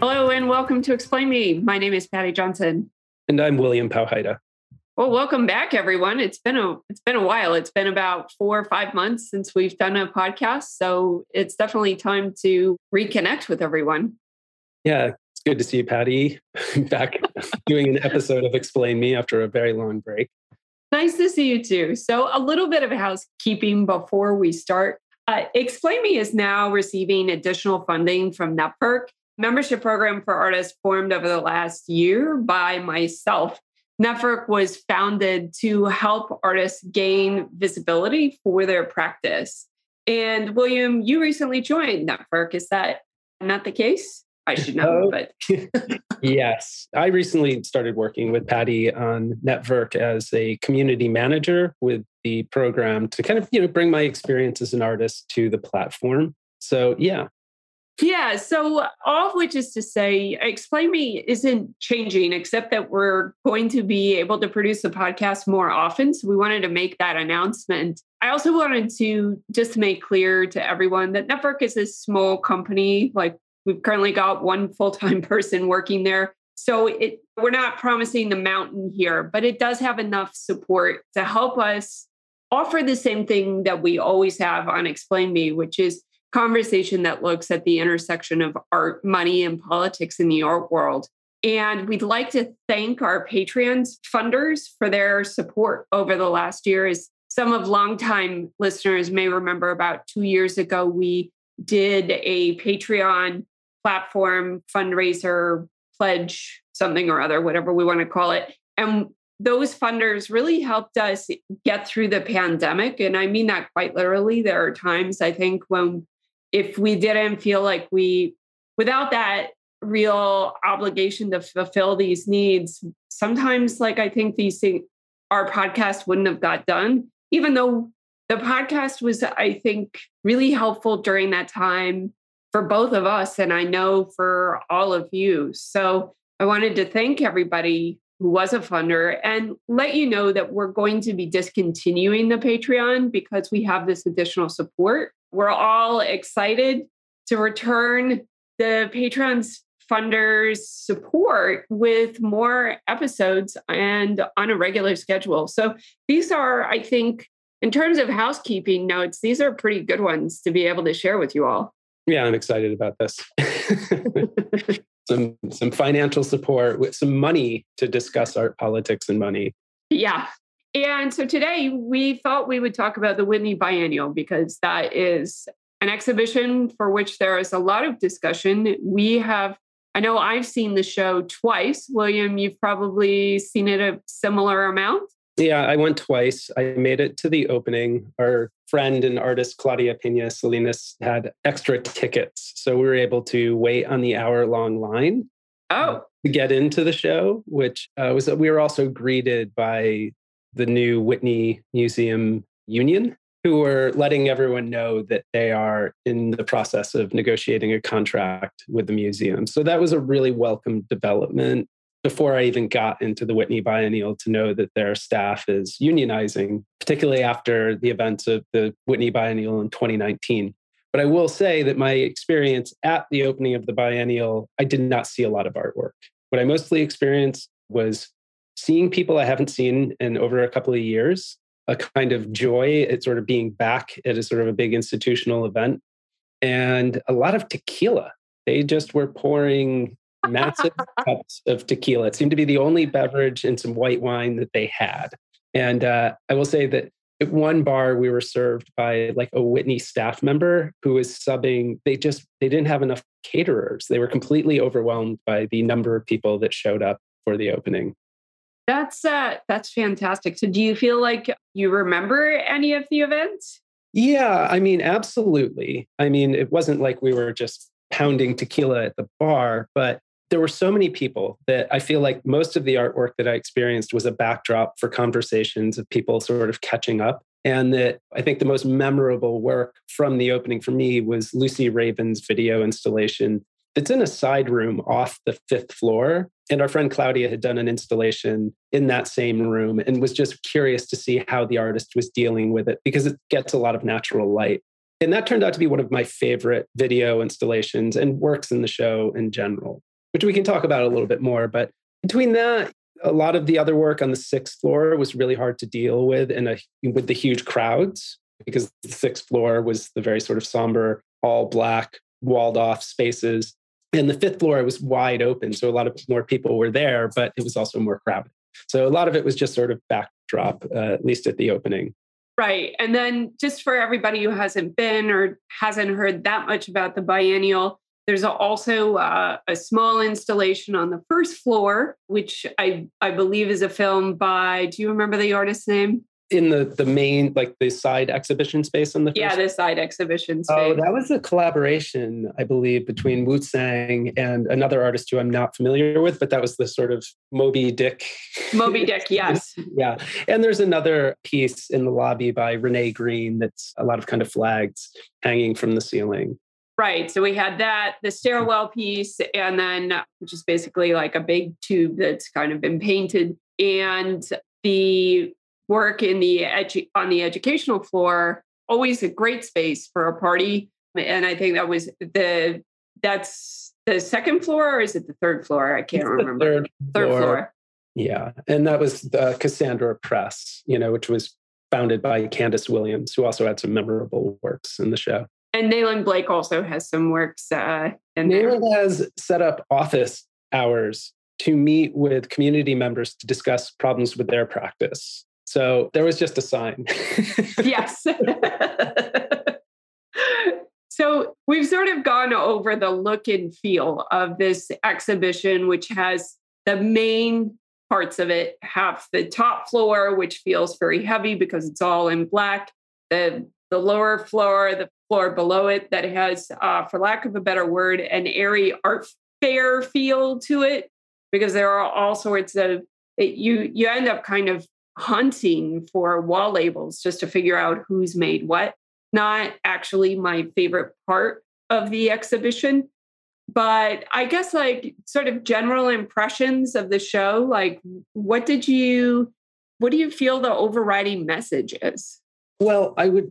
Hello and welcome to Explain Me. My name is Patty Johnson. And I'm William Powhida. Well, welcome back, everyone. It's been a it's been a while. It's been about four or five months since we've done a podcast, so it's definitely time to reconnect with everyone. Yeah, it's good to see you, Patty. back doing an episode of Explain Me after a very long break. Nice to see you too. So, a little bit of housekeeping before we start. Uh, Explain Me is now receiving additional funding from Network membership program for artists formed over the last year by myself. Network was founded to help artists gain visibility for their practice. And William, you recently joined Network. Is that not the case? I should know, oh. but yes, I recently started working with Patty on Network as a community manager with the program to kind of you know bring my experience as an artist to the platform. So yeah, yeah. So, all of which is to say, Explain Me isn't changing, except that we're going to be able to produce the podcast more often. So, we wanted to make that announcement. I also wanted to just make clear to everyone that Network is a small company. Like, we've currently got one full time person working there. So, it, we're not promising the mountain here, but it does have enough support to help us offer the same thing that we always have on Explain Me, which is conversation that looks at the intersection of art, money, and politics in the art world. And we'd like to thank our Patreon funders for their support over the last year. As some of longtime listeners may remember, about two years ago, we did a Patreon platform fundraiser pledge, something or other, whatever we want to call it. And those funders really helped us get through the pandemic. And I mean that quite literally. There are times I think when if we didn't feel like we, without that real obligation to fulfill these needs, sometimes like I think these things, our podcast wouldn't have got done, even though the podcast was, I think, really helpful during that time for both of us. And I know for all of you. So I wanted to thank everybody who was a funder and let you know that we're going to be discontinuing the Patreon because we have this additional support we're all excited to return the patrons funders support with more episodes and on a regular schedule. So these are, I think, in terms of housekeeping notes, these are pretty good ones to be able to share with you all. Yeah, I'm excited about this. some some financial support with some money to discuss art politics and money. Yeah, and so today we thought we would talk about the Whitney Biennial because that is an exhibition for which there is a lot of discussion. We have, I know I've seen the show twice. William, you've probably seen it a similar amount. Yeah, I went twice. I made it to the opening. Our friend and artist Claudia Pena Salinas had extra tickets. So we were able to wait on the hour long line. Oh. To get into the show, which uh, was, we were also greeted by the new Whitney Museum Union, who were letting everyone know that they are in the process of negotiating a contract with the museum. So that was a really welcome development before I even got into the Whitney Biennial to know that their staff is unionizing, particularly after the events of the Whitney Biennial in 2019. But I will say that my experience at the opening of the biennial, I did not see a lot of artwork. What I mostly experienced was seeing people I haven't seen in over a couple of years, a kind of joy at sort of being back at a sort of a big institutional event, and a lot of tequila. They just were pouring massive cups of tequila. It seemed to be the only beverage and some white wine that they had. And uh, I will say that at one bar we were served by like a Whitney staff member who was subbing. They just they didn't have enough caterers. They were completely overwhelmed by the number of people that showed up for the opening. That's uh that's fantastic. So do you feel like you remember any of the events? Yeah, I mean absolutely. I mean it wasn't like we were just pounding tequila at the bar, but there were so many people that I feel like most of the artwork that I experienced was a backdrop for conversations of people sort of catching up. And that I think the most memorable work from the opening for me was Lucy Raven's video installation that's in a side room off the fifth floor And our friend Claudia had done an installation in that same room and was just curious to see how the artist was dealing with it because it gets a lot of natural light. And that turned out to be one of my favorite video installations and works in the show in general, which we can talk about a little bit more. But between that, a lot of the other work on the sixth floor was really hard to deal with and with the huge crowds because the sixth floor was the very sort of somber, all black, walled off spaces. And the fifth floor was wide open. So a lot of more people were there, but it was also more crowded. So a lot of it was just sort of backdrop, uh, at least at the opening. Right. And then just for everybody who hasn't been or hasn't heard that much about the biennial, there's also uh, a small installation on the first floor, which I, I believe is a film by, do you remember the artist's name? in the the main like the side exhibition space on the yeah the side exhibition space. Oh, that was a collaboration, I believe, between Wu Tsang and another artist who I'm not familiar with, but that was the sort of Moby Dick. Moby Dick, yes. yeah, and there's another piece in the lobby by Renee Green that's a lot of kind of flags hanging from the ceiling. Right. So we had that, the stairwell piece, and then uh, which is basically like a big tube that's kind of been painted. And the work in the edu- on the educational floor always a great space for a party and i think that was the that's the second floor or is it the third floor i can't remember third, third floor. floor. yeah and that was the cassandra press you know which was founded by candace williams who also had some memorable works in the show and Nayland Blake also has some works uh, in Nayland there. has set up office hours to meet with community members to discuss problems with their practice. So there was just a sign. yes. so we've sort of gone over the look and feel of this exhibition, which has the main parts of it have the top floor, which feels very heavy because it's all in black. The the lower floor, the floor below it, that has, uh, for lack of a better word, an airy art fair feel to it, because there are all sorts of it, you you end up kind of hunting for wall labels just to figure out who's made what. Not actually my favorite part of the exhibition, but I guess like sort of general impressions of the show. Like, what did you, what do you feel the overriding message is? Well, I would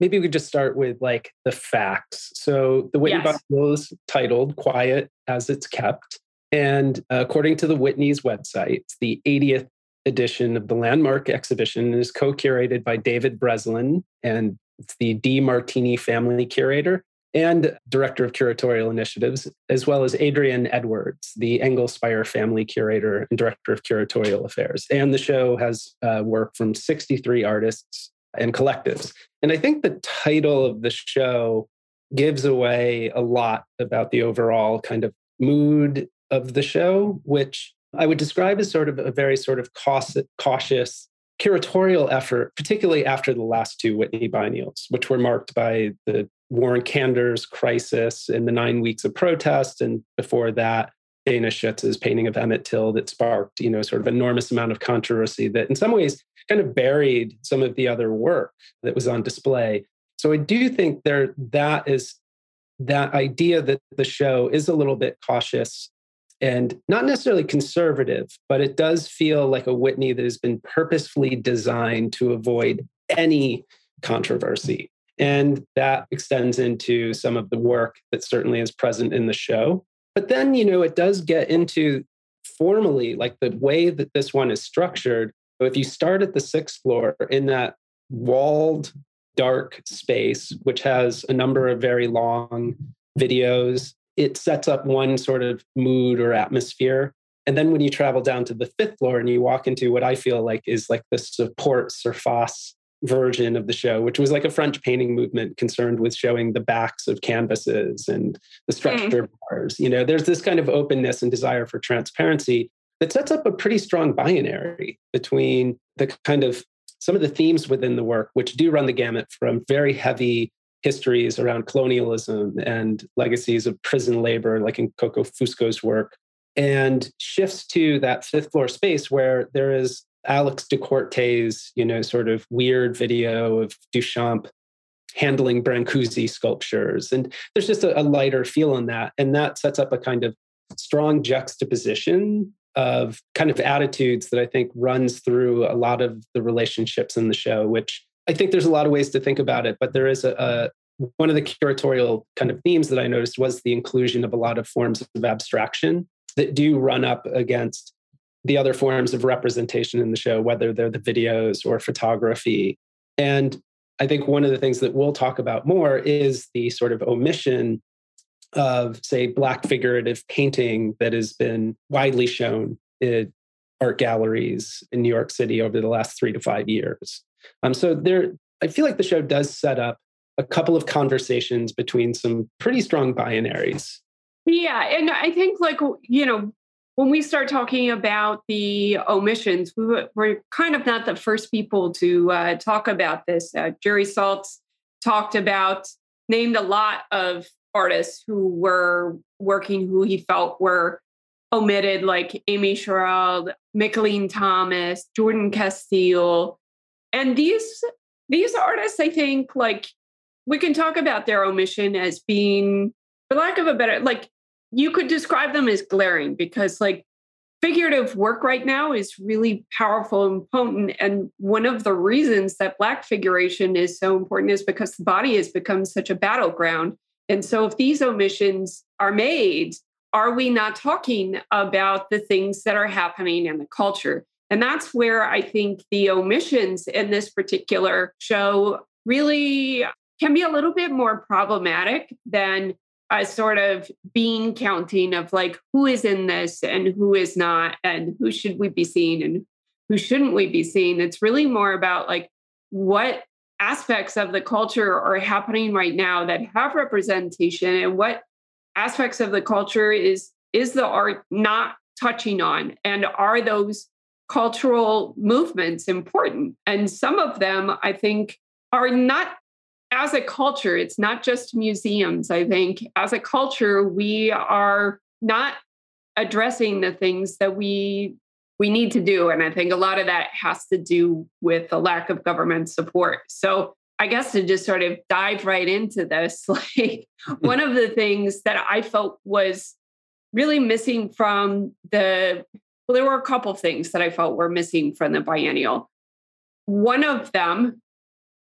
maybe we could just start with like the facts. So the Whitney yes. Biennial is titled "Quiet as It's Kept." And according to the Whitney's website, it's the 80th edition of the Landmark exhibition is co curated by David Breslin, and it's the DeMartini Family Curator and Director of Curatorial Initiatives, as well as Adrienne Edwards, the Engell Speyer Family Curator and Director of Curatorial Affairs. And the show has uh, work from 63 artists and collectives. And I think the title of the show gives away a lot about the overall kind of mood of the show, which I would describe as sort of a very sort of cautious curatorial effort, particularly after the last two Whitney biennials, which were marked by the Warren Kanders crisis and the nine weeks of protest. And before that, Dana Schutz's painting of Emmett Till that sparked, you know, sort of enormous amount of controversy that in some ways kind of buried some of the other work that was on display. So I do think there that is that idea that the show is a little bit cautious and not necessarily conservative, but it does feel like a Whitney that has been purposefully designed to avoid any controversy. And that extends into some of the work that certainly is present in the show. But then, you know, it does get into formally, like the way that this one is structured. If you start at the sixth floor in that walled, dark space, which has a number of very long videos it sets up one sort of mood or atmosphere. And then when you travel down to the fifth floor and you walk into what I feel like is like the support surface version of the show, which was like a French painting movement concerned with showing the backs of canvases and the hmm. structure mm. bars. You know, there's this kind of openness and desire for transparency that sets up a pretty strong binary between the kind of some of the themes within the work, which do run the gamut from very heavy histories around colonialism and legacies of prison labor, like in Coco Fusco's work, and shifts to that fifth floor space where there is Alex Da Corte's, you know, sort of weird video of Duchamp handling Brancusi sculptures. And there's just a, a lighter feel in that. And that sets up a kind of strong juxtaposition of kind of attitudes that I think runs through a lot of the relationships in the show, which I think there's a lot of ways to think about it, but there is a, a one of the curatorial kind of themes that I noticed was the inclusion of a lot of forms of abstraction that do run up against the other forms of representation in the show, whether they're the videos or photography. And I think one of the things that we'll talk about more is the sort of omission of, say, Black figurative painting that has been widely shown in art galleries in New York City over the last three to five years. Um, so there, I feel like the show does set up a couple of conversations between some pretty strong binaries. Yeah, and I think like you know when we start talking about the omissions, we were, we're kind of not the first people to uh, talk about this. Uh, Jerry Saltz talked about, named a lot of artists who were working who he felt were omitted, like Amy Sherald, Mickalene Thomas, Jordan Casteel. And these these artists, I think, like we can talk about their omission as being, for lack of a better, like you could describe them as glaring because like figurative work right now is really powerful and potent and one of the reasons that black figuration is so important is because the body has become such a battleground and so if these omissions are made are we not talking about the things that are happening in the culture? And that's where i think the omissions in this particular show really can be a little bit more problematic than a sort of bean counting of like who is in this and who is not and who should we be seeing and who shouldn't we be seeing? It's really more about like what aspects of the culture are happening right now that have representation and what aspects of the culture is is the art not touching on? And are those cultural movements important? And some of them i think are not as a culture, it's not just museums. I think as a culture, we are not addressing the things that we we need to do and i think a lot of that has to do with the lack of government support so i guess to just sort of dive right into this like mm-hmm. one of the things that i felt was really missing from the well there were a couple things that i felt were missing from the biennial one of them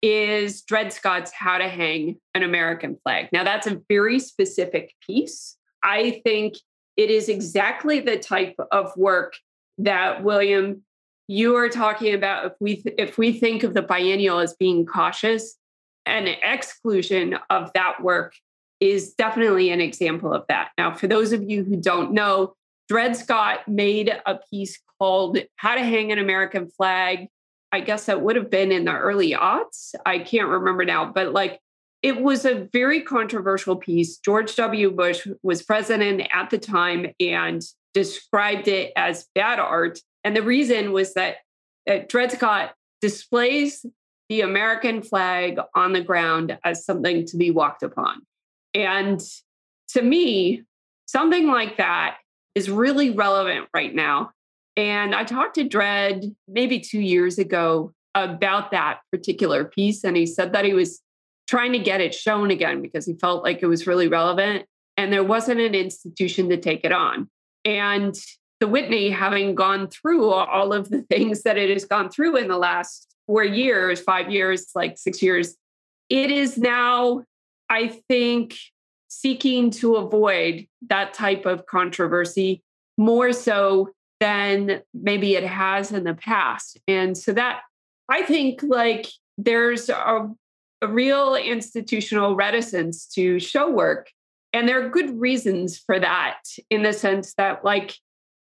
is Dread Scott's How to Hang an American Flag. Now, that's a very specific piece. I think it is exactly the type of work that William you are talking about if we th- if we think of the biennial as being cautious an exclusion of that work is definitely an example of that now for those of you who don't know dread scott made a piece called how to hang an american flag I guess that would have been in the early aughts. I can't remember now, but like it was a very controversial piece. George W. Bush was president at the time and described it as bad art. And the reason was that, that Dread Scott displays the American flag on the ground as something to be walked upon. And to me, something like that is really relevant right now and I talked to Dread maybe two years ago about that particular piece. And he said that he was trying to get it shown again because he felt like it was really relevant. And there wasn't an institution to take it on. And the Whitney, having gone through all of the things that it has gone through in the last four years, five years, like six years, it is now, I think, seeking to avoid that type of controversy more so than maybe it has in the past. And so that I think like there's a, a real institutional reticence to show work. And there are good reasons for that in the sense that like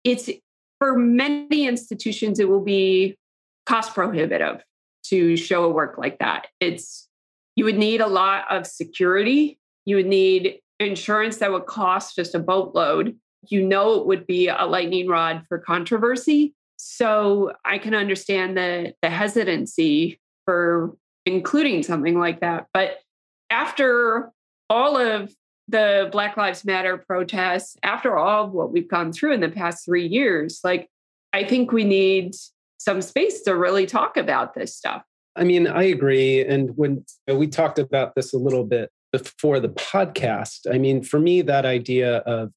it's for many institutions, it will be cost prohibitive to show a work like that. It's you would need a lot of security. You would need insurance that would cost just a boatload you know it would be a lightning rod for controversy. So I can understand the the hesitancy for including something like that. But after all of the Black Lives Matter protests, after all of what we've gone through in the past three years, like I think we need some space to really talk about this stuff. I mean, I agree. And when we talked about this a little bit before the podcast, I mean, for me, that idea of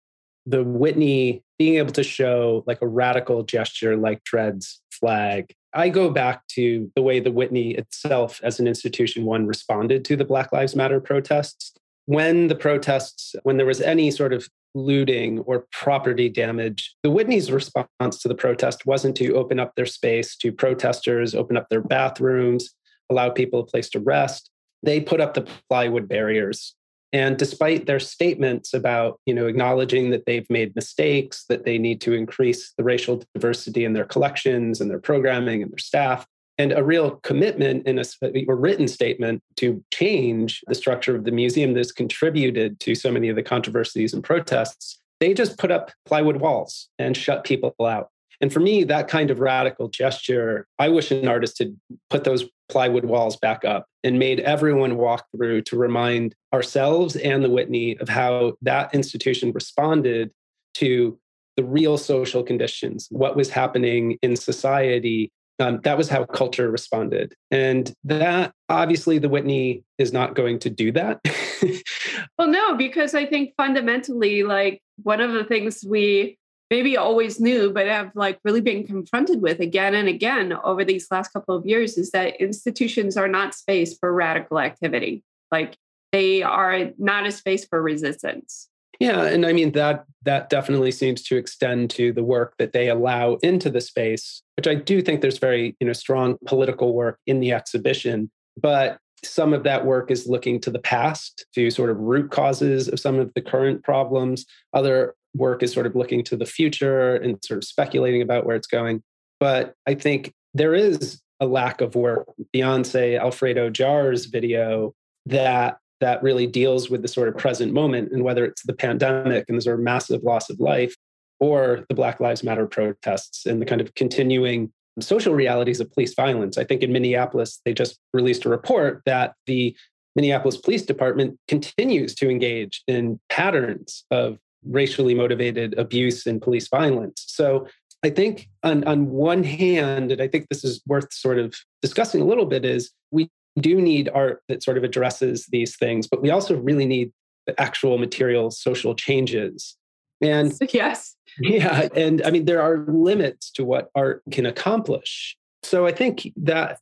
the Whitney being able to show like a radical gesture like Dread's flag. I go back to the way the Whitney itself as an institution one responded to the Black Lives Matter protests. When the protests, when there was any sort of looting or property damage, the Whitney's response to the protest wasn't to open up their space to protesters, open up their bathrooms, allow people a place to rest. They put up the plywood barriers and despite their statements about, you know, acknowledging that they've made mistakes, that they need to increase the racial diversity in their collections and their programming and their staff, and a real commitment in a, a written statement to change the structure of the museum that's contributed to so many of the controversies and protests, they just put up plywood walls and shut people out. And for me, that kind of radical gesture, I wish an artist had put those plywood walls back up and made everyone walk through to remind ourselves and the Whitney of how that institution responded to the real social conditions, what was happening in society. Um, that was how culture responded. And that obviously the Whitney is not going to do that. well, no, because I think fundamentally, like one of the things we maybe always knew, but have like really been confronted with again and again over these last couple of years is that institutions are not space for radical activity. Like they are not a space for resistance. Yeah, and I mean that that definitely seems to extend to the work that they allow into the space, which I do think there's very, you know, strong political work in the exhibition, but some of that work is looking to the past to sort of root causes of some of the current problems. Other work is sort of looking to the future and sort of speculating about where it's going. But I think there is a lack of work beyond, say, Alfredo Jaar's video that that really deals with the sort of present moment and whether it's the pandemic and the sort of massive loss of life or the Black Lives Matter protests and the kind of continuing social realities of police violence. I think in Minneapolis, they just released a report that the Minneapolis Police Department continues to engage in patterns of racially motivated abuse and police violence. So I think on, on one hand, and I think this is worth sort of discussing a little bit, is we do need art that sort of addresses these things, but we also really need the actual material social changes. And yes. Yeah. And I mean, there are limits to what art can accomplish. So I think that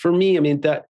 for me, I mean, that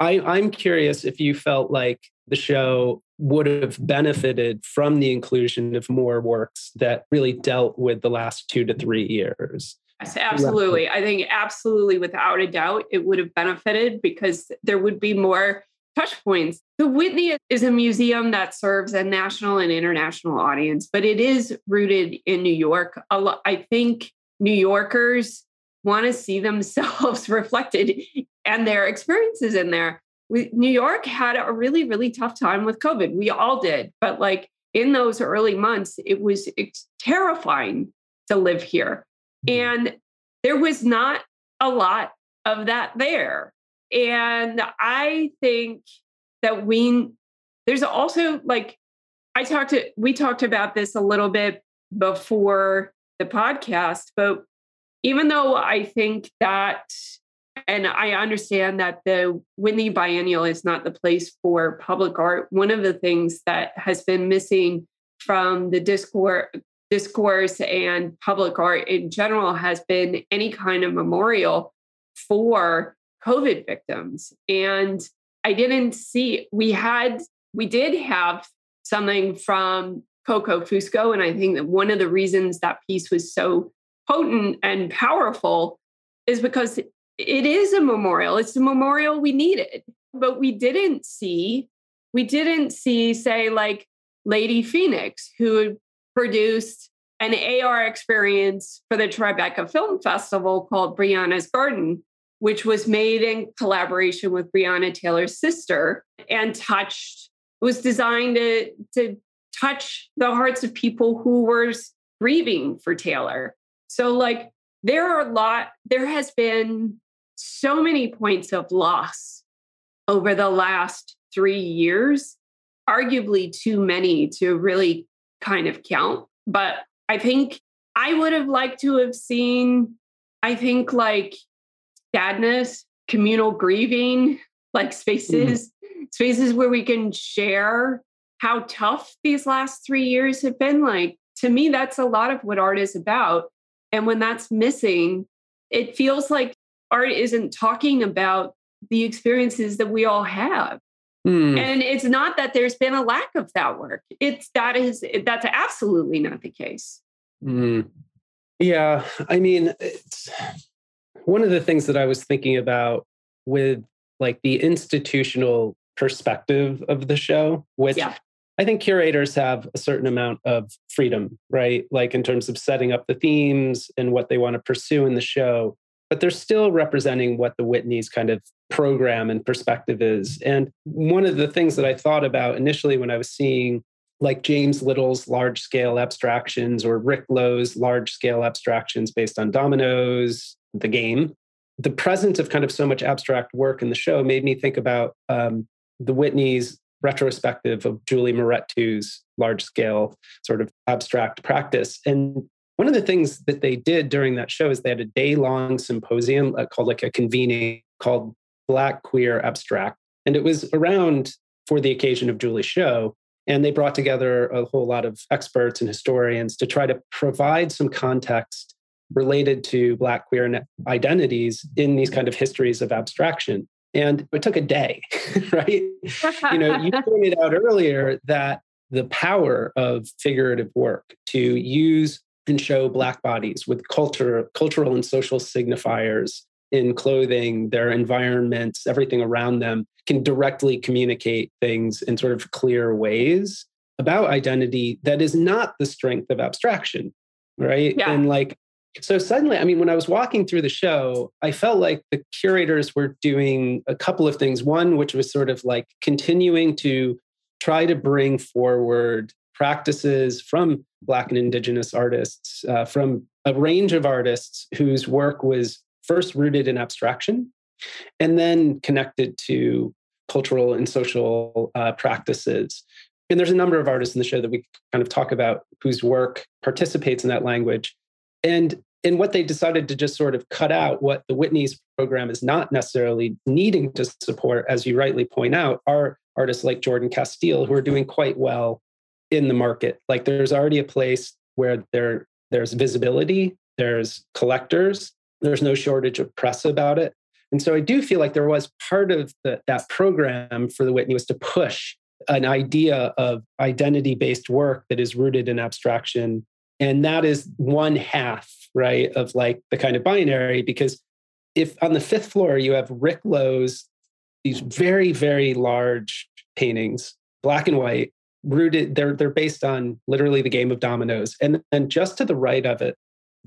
I, I'm curious if you felt like the show would have benefited from the inclusion of more works that really dealt with the last two to three years. Yes, absolutely. I think absolutely, without a doubt, it would have benefited because there would be more touch points. The Whitney is a museum that serves a national and international audience, but it is rooted in New York. I think New Yorkers want to see themselves reflected and their experiences in there we, New York had a really, really tough time with COVID. We all did. But like in those early months, it was terrifying to live here. And there was not a lot of that there. And I think that we, there's also like, I talked to, we talked about this a little bit before the podcast, but even though I think that and I understand that the Whitney Biennial is not the place for public art. One of the things that has been missing from the discourse, discourse and public art in general has been any kind of memorial for COVID victims. And I didn't see, we had, we did have something from Coco Fusco. And I think that one of the reasons that piece was so potent and powerful is because it is a memorial. It's a memorial we needed, but we didn't see, we didn't see, say, like Lady PheOnix, who produced an AR experience for the Tribeca Film Festival called Breonna's Garden, which was made in collaboration with Breonna Taylor's sister and touched, was designed to, to touch the hearts of people who were grieving for Taylor. So, like, there are a lot, there has been so many points of loss over the last three years, arguably too many to really kind of count. But I think I would have liked to have seen, I think, like sadness, communal grieving, like spaces, mm-hmm. spaces where we can share how tough these last three years have been. Like to me, that's a lot of what art is about. And when that's missing, it feels like art isn't talking about the experiences that we all have. Mm. And it's not that there's been a lack of that work. It's that is that's absolutely not the case. Mm. Yeah, I mean, it's one of the things that I was thinking about with like the institutional perspective of the show, which yeah. I think curators have a certain amount of freedom, right? Like in terms of setting up the themes and what they want to pursue in the show, but they're still representing what the Whitney's kind of program and perspective is. And one of the things that I thought about initially when I was seeing like James Little's large scale abstractions or Rick Lowe's large scale abstractions based on dominoes, the game, the presence of kind of so much abstract work in the show made me think about um, the Whitney's retrospective of Julie Mehretu's large scale sort of abstract practice. And one of the things that they did during that show is they had a day long symposium uh, called like a convening called Black Queer Abstract. And it was around for the occasion of Julie's show. And they brought together a whole lot of experts and historians to try to provide some context related to Black queer identities in these kind of histories of abstraction. And it took a day, right? you know, you pointed out earlier that the power of figurative work to use and show Black bodies with culture, cultural and social signifiers in clothing, their environments, everything around them can directly communicate things in sort of clear ways about identity that is not the strength of abstraction, right? Yeah. And like so suddenly, I mean, when I was walking through the show, I felt like the curators were doing a couple of things. One, which was sort of like continuing to try to bring forward practices from Black and Indigenous artists, uh, from a range of artists whose work was first rooted in abstraction and then connected to cultural and social uh, practices. And there's a number of artists in the show that we kind of talk about whose work participates in that language. And in what they decided to just sort of cut out what the Whitney's program is not necessarily needing to support, as you rightly point out, are artists like Jordan Casteel who are doing quite well in the market. Like there's already a place where there there's visibility, there's collectors, there's no shortage of press about it. And so I do feel like there was part of the, that program for the Whitney was to push an idea of identity based work that is rooted in abstraction and that is one half, right, of like the kind of binary. Because if on the fifth floor you have Rick Lowe's, these very, very large paintings, black and white, rooted, they're they're based on literally the game of dominoes. And then just to the right of it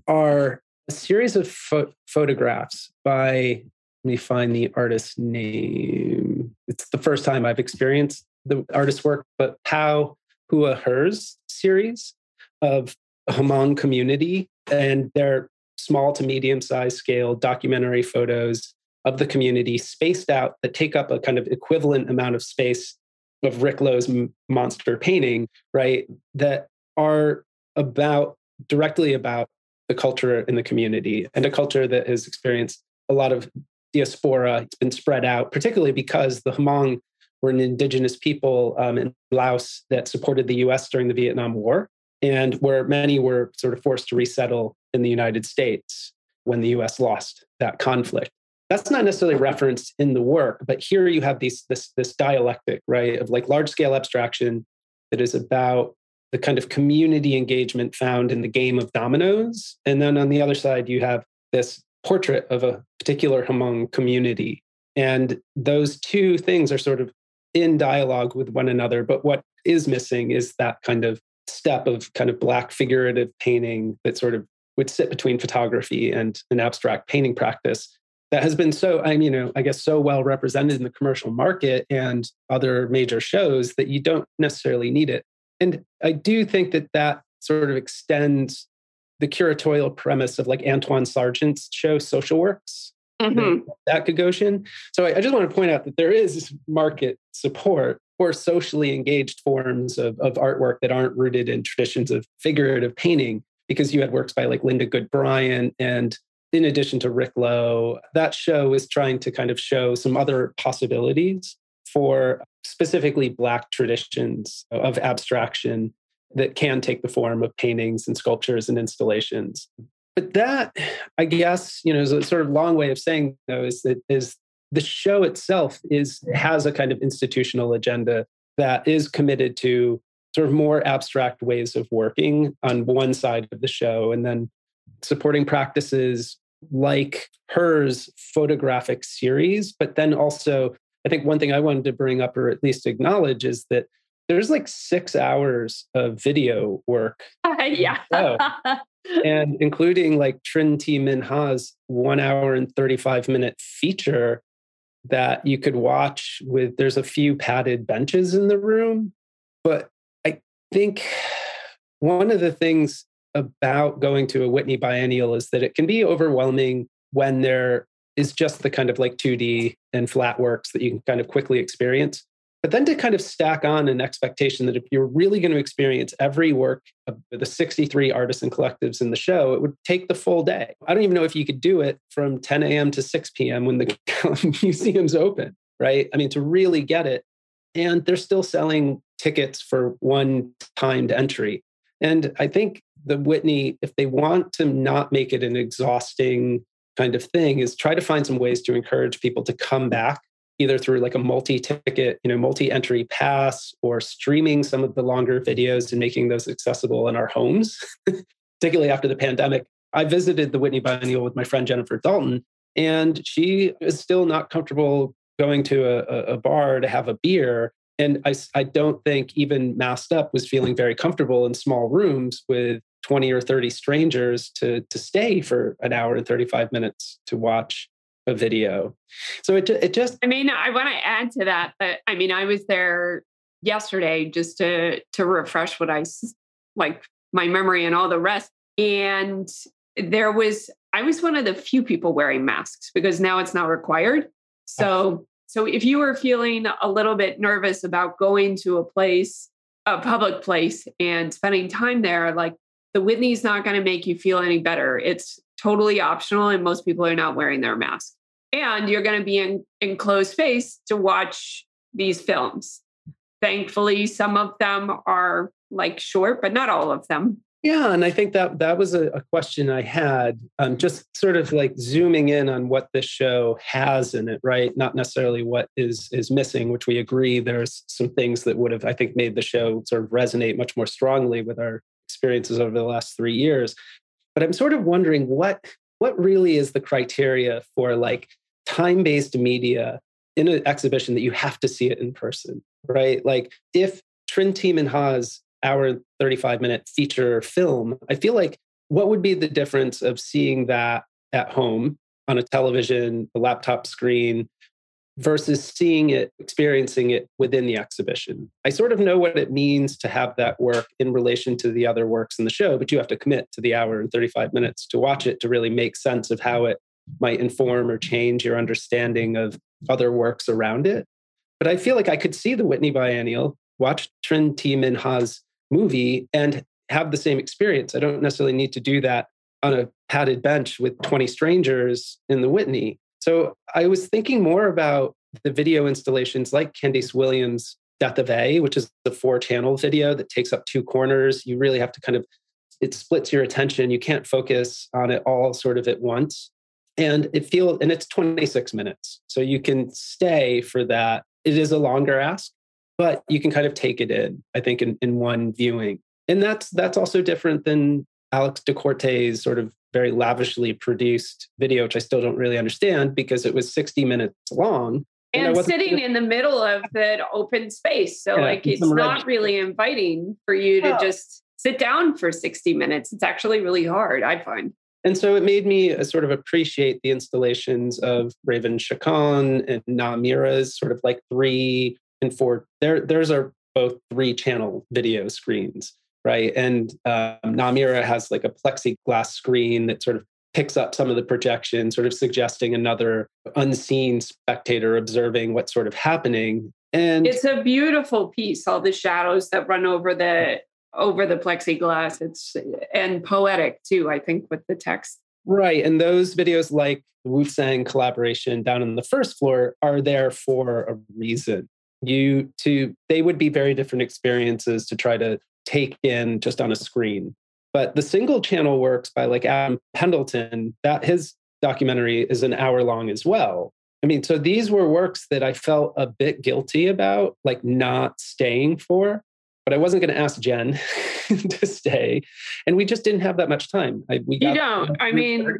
are a series of pho- photographs by let me find the artist's name. It's the first time I've experienced the artist's work, but Pao Houa Her's series of Hmong community, and they're small to medium sized scale documentary photos of the community spaced out that take up a kind of equivalent amount of space of Rick Lowe's monster painting, right? That are about directly about the culture in the community and a culture that has experienced a lot of diaspora. It's been spread out, particularly because the Hmong were an indigenous people um, in Laos that supported the US during the Vietnam War and where many were sort of forced to resettle in the United States when the US lost that conflict. That's not necessarily referenced in the work, but here you have these, this, this dialectic, right, of like large scale abstraction that is about the kind of community engagement found in the game of dominoes. And then on the other side, you have this portrait of a particular Hmong community. And those two things are sort of in dialogue with one another. But what is missing is that kind of step of kind of black figurative painting that sort of would sit between photography and an abstract painting practice that has been so i mean you know i guess so well represented in the commercial market and other major shows that you don't necessarily need it and i do think that that sort of extends the curatorial premise of like antwaun sargent's show social works mm-hmm. that Gagosian. so I, I just want to point out that there is market support for socially engaged forms of, of artwork that aren't rooted in traditions of figurative painting because you had works by like linda goode bryant and in addition to rick lowe that show is trying to kind of show some other possibilities for specifically black traditions of abstraction that can take the form of paintings and sculptures and installations. But that, I guess, you know, is a sort of long way of saying though, is that is the show itself is has a kind of institutional agenda that is committed to sort of more abstract ways of working on one side of the show and then supporting practices like hers photographic series but then also i think one thing i wanted to bring up or at least acknowledge is that there's like six hours of video work yeah. and including like Trinh Minh-ha's one hour and 35 minute feature that you could watch with there's a few padded benches in the room. But i think one of the things about going to a whitney biennial is that it can be overwhelming when there is just the kind of like 2d and flat works that you can kind of quickly experience but then to kind of stack on an expectation that if you're really going to experience every work of the 63 artists and collectives in the show, it would take the full day. I don't even know if you could do it from 10 a.m. to 6 p.m. when the museum's open, right? I mean, to really get it. And they're still selling tickets for one timed entry. And I think the Whitney, if they want to not make it an exhausting kind of thing, is try to find some ways to encourage people to come back either through like a multi-ticket, you know, multi-entry pass or streaming some of the longer videos and making those accessible in our homes, particularly after the pandemic. I visited the Whitney Biennial with my friend Jennifer Dalton, and she is still not comfortable going to a, a bar to have a beer. And I, I don't think even masked up was feeling very comfortable in small rooms with 20 or 30 strangers to, to stay for an hour and 35 minutes to watch a video. So it it just I mean, I want to add to that but I mean, I was there yesterday just to to refresh what I like my memory and all the rest and there was I was one of the few people wearing masks because now it's not required. So so if you were feeling a little bit nervous about going to a place a public place and spending time there like the Whitney's not going to make you feel any better. It's totally optional and most people are not wearing their mask and you're going to be in, in closed space to watch these films. Thankfully, some of them are like short, but not all of them. Yeah, and I think that that was a, a question I had. Um, just sort of like zooming in on what this show has in it, right? Not necessarily what is is missing, which we agree. There's some things that would have, I think, made the show sort of resonate much more strongly with our experiences over the last three years. But I'm sort of wondering what what really is the criteria for like time based media in an exhibition that you have to see it in person, right? Like if Trinh T. Minh Ha's hour 35 minute feature film, I feel like what would be the difference of seeing that at home on a television, a laptop screen, versus seeing it, experiencing it within the exhibition. I sort of know what it means to have that work in relation to the other works in the show, but you have to commit to the hour and 35 minutes to watch it to really make sense of how it might inform or change your understanding of other works around it. But I feel like I could see the Whitney Biennial, watch Trinh T. Minh Ha's movie, and have the same experience. I don't necessarily need to do that on a padded bench with 20 strangers in the Whitney. So I was thinking more about the video installations like Candice Williams' Death of A, which is the four channel video that takes up two corners. You really have to kind of, it splits your attention. You can't focus on it all sort of at once and it feels and it's 26 minutes so you can stay for that it is a longer ask but you can kind of take it in i think in, in one viewing and that's that's also different than alex da corte's sort of very lavishly produced video which i still don't really understand because it was 60 minutes long. And, and sitting in the middle of the open space. So yeah, like it's not really inviting for you to just sit down for 60 minutes. It's actually really hard i find. And so it made me uh, sort of appreciate the installations of Raven Chacon and Na Mira's sort of like three and four. There, theirs are both three channel video screens, right? And um, Na Mira has like a plexiglass screen that sort of picks up some of the projection, sort of suggesting another unseen spectator observing what's sort of happening. And it's a beautiful piece, all the shadows that run over the over the plexiglass. It's and poetic too, I think, with the text. Right. And those videos like the Wu Tsang collaboration down on the first floor are there for a reason. You to they would be very different experiences to try to take in just on a screen. But the single channel works by like Adam Pendleton, that his documentary is an hour long as well. I mean, so these were works that I felt a bit guilty about, like not staying for, but I wasn't going to ask Jen to stay. And we just didn't have that much time. I, we you don't. I mean,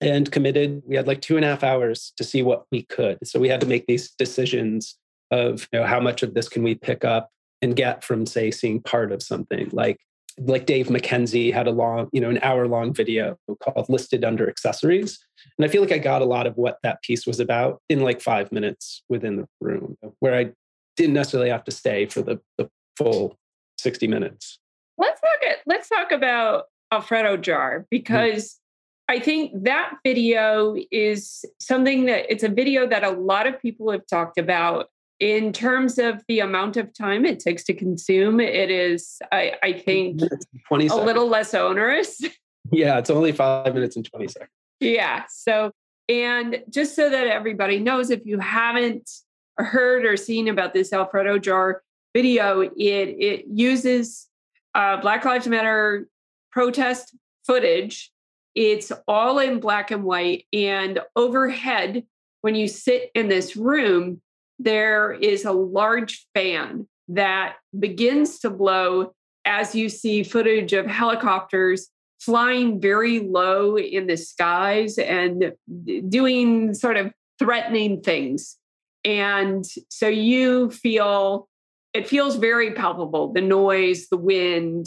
and committed. We had like two and a half hours to see what we could. So we had to make these decisions of you know how much of this can we pick up and get from say seeing part of something like like Dave McKenzie had a long, you know, an hour long video called Listed Under Accessories. And I feel like I got a lot of what that piece was about in like five minutes within the room, where I didn't necessarily have to stay for the, the full 60 minutes. Let's talk, let's talk about Alfredo Jaar hmm. because I think that video is something that it's a video that a lot of people have talked about in terms of the amount of time it takes to consume. It is, I, I think, 20 a little less onerous. Yeah, it's only five minutes and 20 seconds. Yeah. So, and just so that everybody knows, if you haven't heard or seen about this Alfredo Jaar video, it it uses uh, Black Lives Matter protest footage it's all in black and white. And overhead, when you sit in this room, there is a large fan that begins to blow as you see footage of helicopters flying very low in the skies and doing sort of threatening things. And so you feel it feels very palpable the noise, the wind,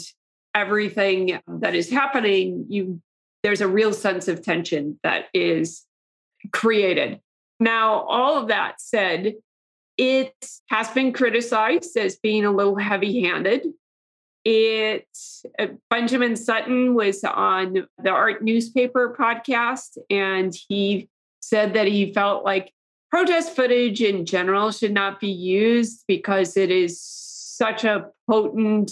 everything that is happening. You there's a real sense of tension that is created. Now, all of that said, it has been criticized as being a little heavy handed. It uh, Benjamin Sutton was on the Art Newspaper podcast, and he said that he felt like protest footage in general should not be used because it is such a potent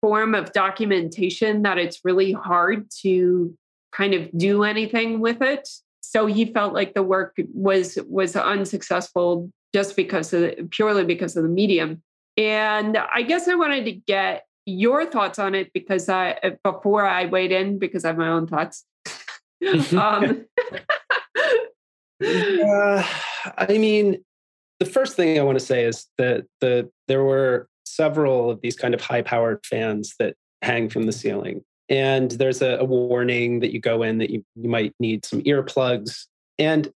form of documentation that it's really hard to kind of do anything with it. So he felt like the work was was unsuccessful just because of purely because of the medium. And I guess I wanted to get your thoughts on it because I before I weighed in because I have my own thoughts. um, uh, I mean, the first thing I want to say is that the there were several of these kind of high powered fans that hang from the ceiling and there's a, a, warning that you go in that you, you might need some earplugs and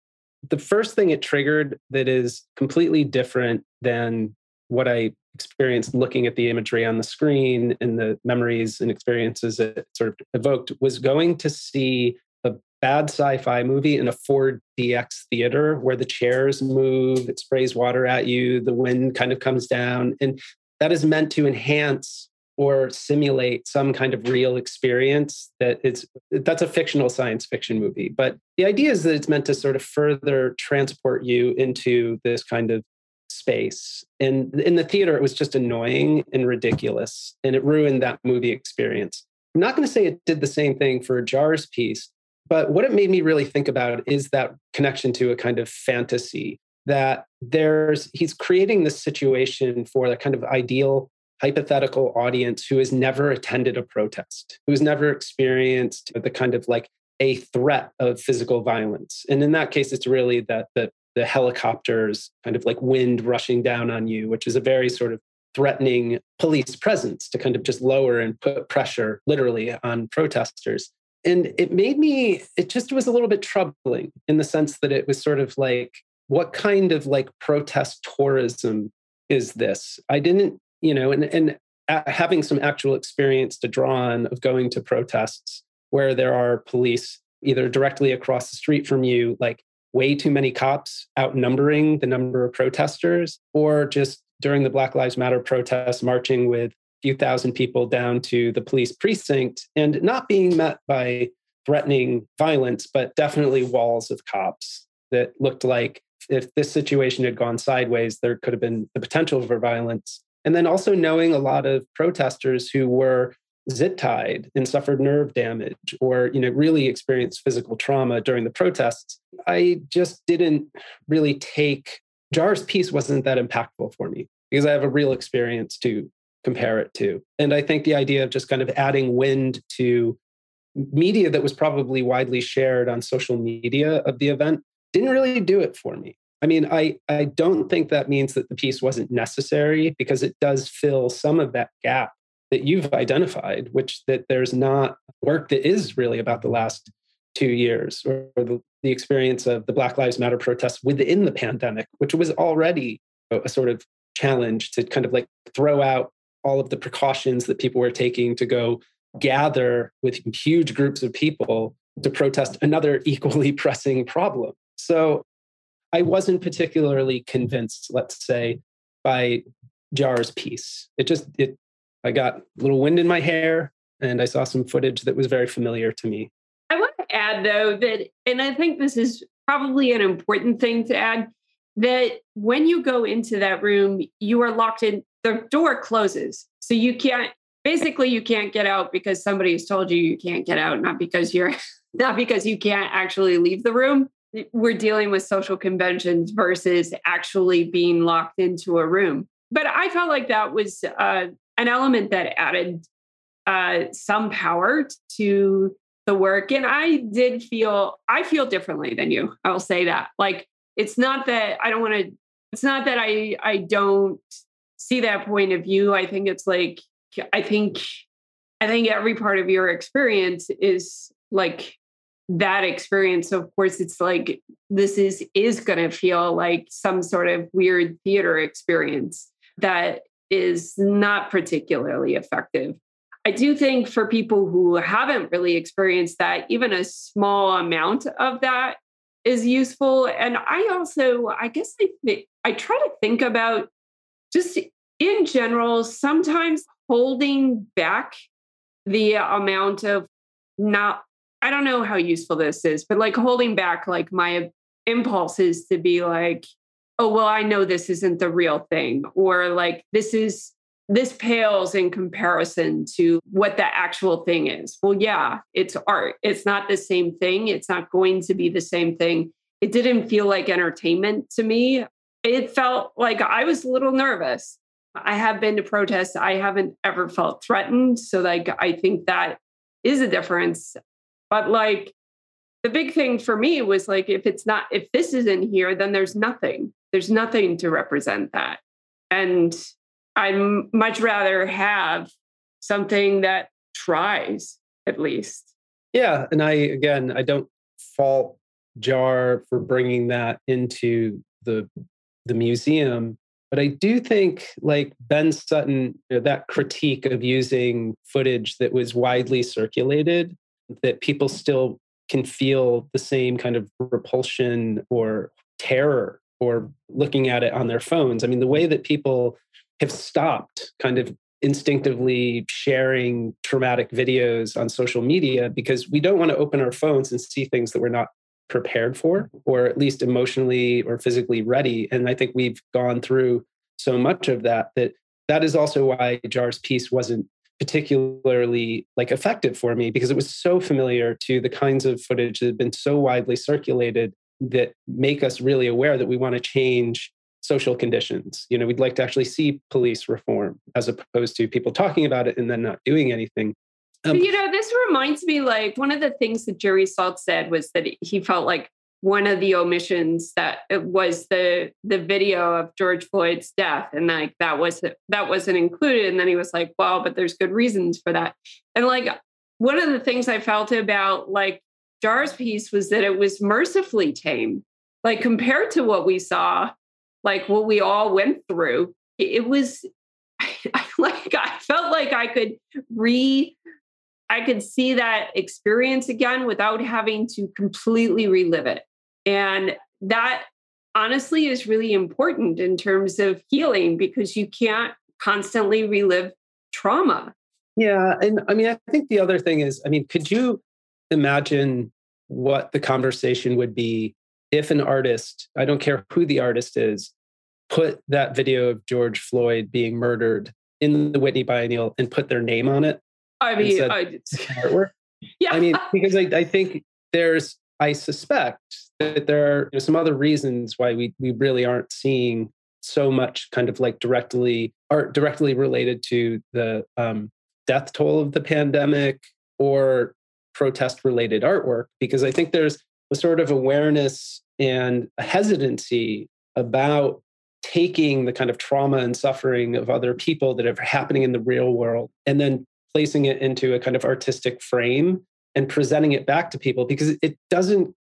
the first thing it triggered that is completely different than what i experienced looking at the imagery on the screen and the memories and experiences it sort of evoked was going to see a bad sci-fi movie in a 4dx theater where the chairs move it sprays water at you the wind kind of comes down and that is meant to enhance or simulate some kind of real experience that is that's a fictional science fiction movie. But the idea is that it's meant to sort of further transport you into this kind of space. And in the theater it was just annoying and ridiculous and it ruined that movie experience. I'm not going to say it did the same thing for Jaar's piece but what it made me really think about is that connection to a kind of fantasy that there's he's creating this situation for the kind of ideal hypothetical audience who has never attended a protest, who's never experienced the kind of like a threat of physical violence. And in that case, it's really that the, the helicopters kind of like wind rushing down on you, which is a very sort of threatening police presence to kind of just lower and put pressure literally on protesters. And it made me, it just was a little bit troubling in the sense that it was sort of like, what kind of like protest tourism is this? I didn't you know, and, and uh, having some actual experience to draw on of going to protests where there are police either directly across the street from you, like way too many cops outnumbering the number of protesters, or just during the Black Lives Matter protests, marching with a few thousand people down to the police precinct and not being met by threatening violence, but definitely walls of cops that looked like if this situation had gone sideways, there could have been the potential for violence. And then also knowing a lot of protesters who were zit tied and suffered nerve damage or you know really experienced physical trauma during the protests i just didn't really take Jaar's piece wasn't that impactful for me because i have a real experience to compare it to. And I think the idea of just kind of adding wind to media that was probably widely shared on social media of the event didn't really do it for me. I mean, I, I don't think that means that the piece wasn't necessary because it does fill some of that gap that you've identified, which that there's not work that is really about the last two years or the, the experience of the Black Lives Matter protests within the pandemic, which was already a, a sort of challenge to kind of like throw out all of the precautions that people were taking to go gather with huge groups of people to protest another equally pressing problem. So I wasn't particularly convinced, let's say, by Jaar's piece. It just it I got a little wind in my hair and I saw some footage that was very familiar to me. I want to add though that and I think this is probably an important thing to add that when you go into that room, you are locked in, the door closes. So you can't basically you can't get out because somebody has told you you can't get out, not because you're not because you can't actually leave the room. We're dealing with social conventions versus actually being locked into a room. But I felt like that was uh, an element that added uh, some power to the work. And I did feel, I feel differently than you. I will say that. Like, it's not that I don't want to, it's not that I, I don't see that point of view. I think it's like, I think, I think every part of your experience is like that experience of course it's like this is is going to feel like some sort of weird theater experience that is not particularly effective. I do think for people who haven't really experienced that even a small amount of that is useful. And i also i guess i, I try to think about just in general sometimes holding back the amount of not I don't know how useful this is, but like holding back like my impulses to be like, oh, well, I know this isn't the real thing, or like this is this pales in comparison to what the actual thing is. Well, yeah, it's art. It's not the same thing. It's not going to be the same thing. It didn't feel like entertainment to me. It felt like I was a little nervous. I have been to protests. I haven't ever felt threatened. So, like, I think that is a difference. But like the big thing for me was like, if it's not, if this isn't here, then there's nothing. There's nothing to represent that. And I'd much rather have something that tries at least. Yeah. And I, again, I don't fault Jaar for bringing that into the the museum but I do think, like Ben Sutton, that critique of using footage that was widely circulated that people still can feel the same kind of repulsion or terror or looking at it on their phones. I mean, the way that people have stopped kind of instinctively sharing traumatic videos on social media because we don't want to open our phones and see things that we're not prepared for or at least emotionally or physically ready and i think we've gone through so much of that that that is also why Jaar's piece wasn't particularly like effective for me because it was so familiar to the kinds of footage that had been so widely circulated that make us really aware that we want to change social conditions. You know, we'd like to actually see police reform as opposed to people talking about it and then not doing anything. Um, you know, this reminds me like one of the things that Jerry Saltz said was that he felt like one of the omissions that was the the video of George Floyd's death, and like that was that wasn't included. And then he was like, "Well, but there's good reasons for that." And like one of the things I felt about like Jaar's piece was that it was mercifully tame, like compared to what we saw, like what we all went through. It was like I felt like I could re I could see that experience again without having to completely relive it. And that honestly is really important in terms of healing because you can't constantly relive trauma. Yeah. And I mean, I think the other thing is, I mean, could you imagine what the conversation would be if an artist, I don't care who the artist is, put that video of George Floyd being murdered in the Whitney Biennial and put their name on it? I mean, I, artwork. Yeah. I mean, because I, I think there's, I suspect that there are you know, some other reasons why we, we really aren't seeing so much kind of like directly art directly related to the um, death toll of the pandemic or protest related artwork because I think there's a sort of awareness and a hesitancy about taking the kind of trauma and suffering of other people that are happening in the real world and then placing it into a kind of artistic frame and presenting it back to people because it doesn't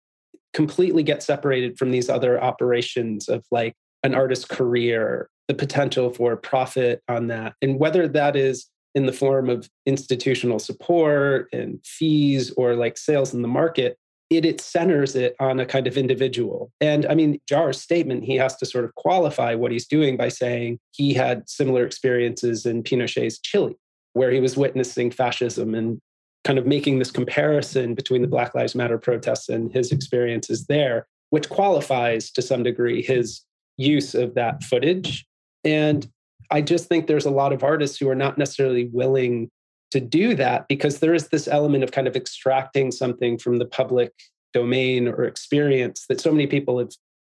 completely get separated from these other operations of like an artist's career, the potential for profit on that. And whether that is in the form of institutional support and fees or like sales in the market, it, it centers it on a kind of individual. And I mean, Jaar's statement, he has to sort of qualify what he's doing by saying he had similar experiences in Pinochet's Chile, where he was witnessing fascism and kind of making this comparison between the Black Lives Matter protests and his experiences there, which qualifies to some degree his use of that footage. And I just think there's a lot of artists who are not necessarily willing to do that because there is this element of kind of extracting something from the public domain or experience that so many people have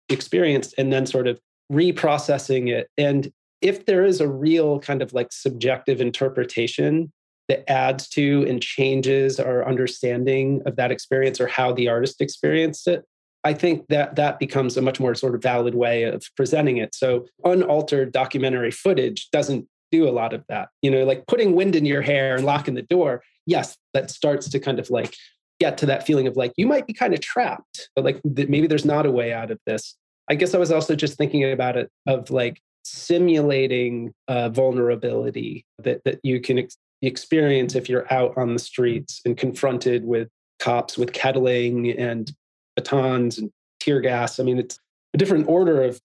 experienced and then sort of reprocessing it. And if there is a real kind of like subjective interpretation that adds to and changes our understanding of that experience or how the artist experienced it, I think that that becomes a much more sort of valid way of presenting it. So unaltered documentary footage doesn't do a lot of that. You know, like putting wind in your hair and locking the door. Yes, that starts to kind of like get to that feeling of like you might be kind of trapped, but like maybe there's not a way out of this. I guess I was also just thinking about it of like simulating uh, vulnerability that that you can ex- experience if you're out on the streets and confronted with cops with kettling and batons and tear gas. I mean, it's a different order of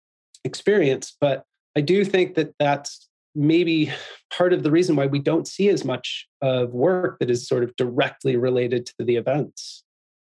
experience, but I do think that that's maybe part of the reason why we don't see as much of work that is sort of directly related to the events.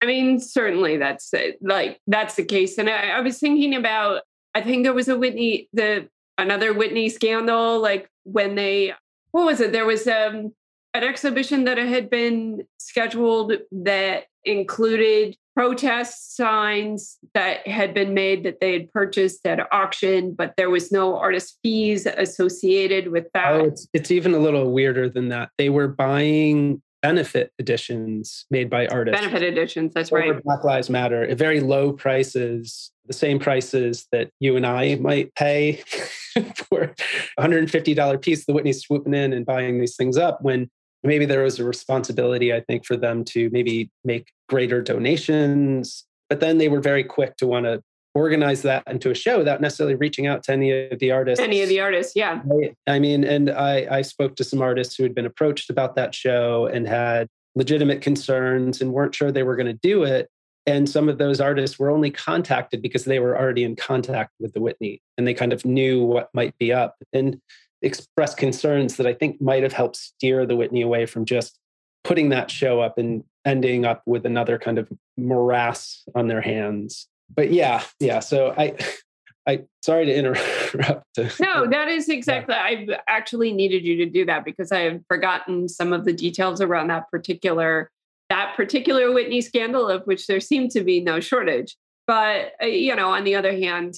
I mean, certainly that's like that's the case. And I, I was thinking about, I think there was a Whitney, the another Whitney scandal, like when they, what was it? There was um, an exhibition that had been scheduled that included protest signs that had been made that they had purchased at auction, but there was no artist fees associated with that. Oh, it's, it's even a little weirder than that. They were buying benefit editions made by artists. Benefit editions, that's right. Black Lives Matter at very low prices, the same prices that you and I might pay for a $150 piece. The Whitney's swooping in and buying these things up when maybe there was a responsibility, I think, for them to maybe make greater donations. But then they were very quick to want to organize that into a show without necessarily reaching out to any of the artists. Any of the artists, yeah. I, I mean, and I, I spoke to some artists who had been approached about that show and had legitimate concerns and weren't sure they were going to do it. And some of those artists were only contacted because they were already in contact with the Whitney and they kind of knew what might be up. And expressed concerns that I think might have helped steer the Whitney away from just putting that show up and ending up with another kind of morass on their hands. But yeah, yeah. So I, I sorry to interrupt. no, that is exactly. I've actually needed you to do that because I had forgotten some of the details around that particular that particular Whitney scandal, of which there seemed to be no shortage. But uh, you know, on the other hand,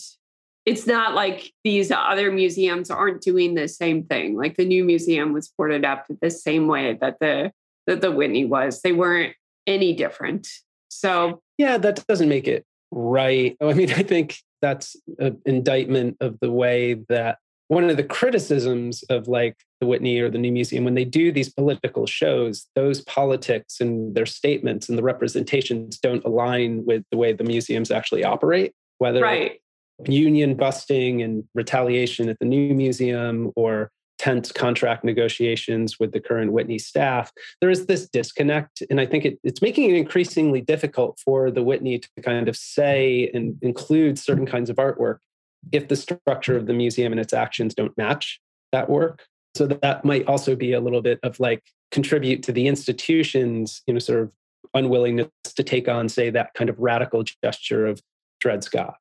it's not like these other museums aren't doing the same thing. Like the new museum was boarded up the same way that the that the Whitney was. They weren't any different. So yeah, that doesn't make it right. I mean, I think that's an indictment of the way that one of the criticisms of like the Whitney or the New Museum when they do these political shows, those politics and their statements and the representations don't align with the way the museums actually operate. Whether right union busting and retaliation at the new museum or tense contract negotiations with the current Whitney staff, there is this disconnect. And I think it, it's making it increasingly difficult for the Whitney to kind of say and include certain kinds of artwork if the structure of the museum and its actions don't match that work. So that might also be a little bit of like contribute to the institution's, you know, sort of unwillingness to take on, say, that kind of radical gesture of Dread Scott.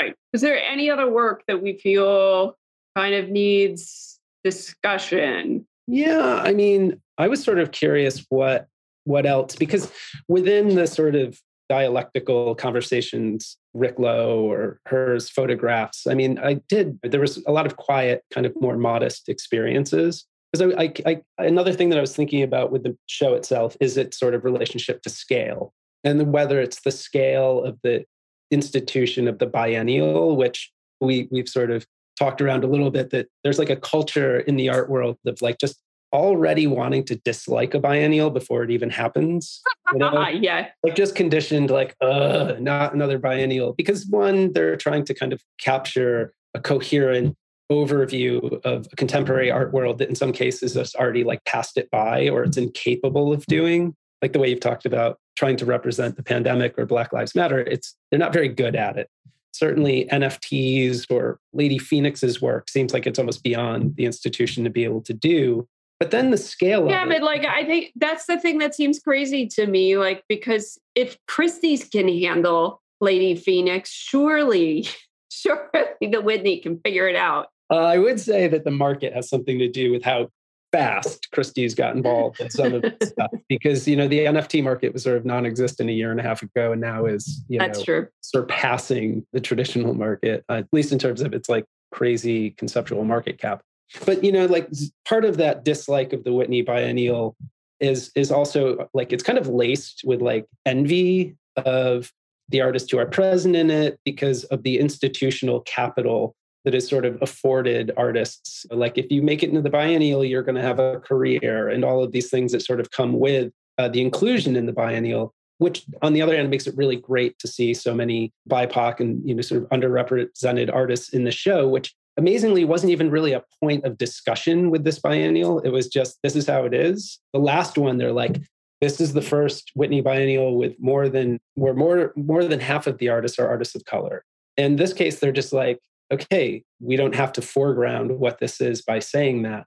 Right. Is there any other work that we feel kind of needs discussion? Yeah, I mean, I was sort of curious what what else because within the sort of dialectical conversations, Rick Lowe or Her's photographs. I mean, I did, there was a lot of quiet, kind of more modest experiences. Because I, I, I, another thing that I was thinking about with the show itself is its sort of relationship to scale and whether it's the scale of the institution of the biennial, which we, we've sort of talked around a little bit that there's like a culture in the art world of like just already wanting to dislike a biennial before it even happens. You know? yeah. Like just conditioned, like, uh, not another biennial. Because one, they're trying to kind of capture a coherent overview of a contemporary art world that in some cases has already like passed it by or it's incapable of doing. Like the way you've talked about trying to represent the pandemic or Black Lives Matter, it's they're not very good at it. Certainly NFTs or Lady PheOnix's work seems like it's almost beyond the institution to be able to do. But then the scale yeah, but like I think that's the thing that seems crazy to me. Like, because if Christie's can handle Lady PheOnix, surely, surely the Whitney can figure it out. Uh, I would say that the market has something to do with how fast Christie's got involved in some of this stuff because you know the NFT market was sort of non-existent a year and a half ago and now is you That's know true. surpassing the traditional market uh, at least in terms of its like crazy conceptual market cap but you know like part of that dislike of the whitney biennial is is also like it's kind of laced with like envy of the artists who are present in it because of the institutional capital that is sort of afforded artists like if you make it into the biennial you're going to have a career and all of these things that sort of come with uh, the inclusion in the biennial which on the other hand makes it really great to see so many bipoc and you know sort of underrepresented artists in the show which amazingly wasn't even really a point of discussion with this biennial. It was just, this is how it is. The last one, they're like, this is the first Whitney biennial with more than where more more than half of the artists are artists of color. In this case, they're just like, okay, we don't have to foreground what this is by saying that.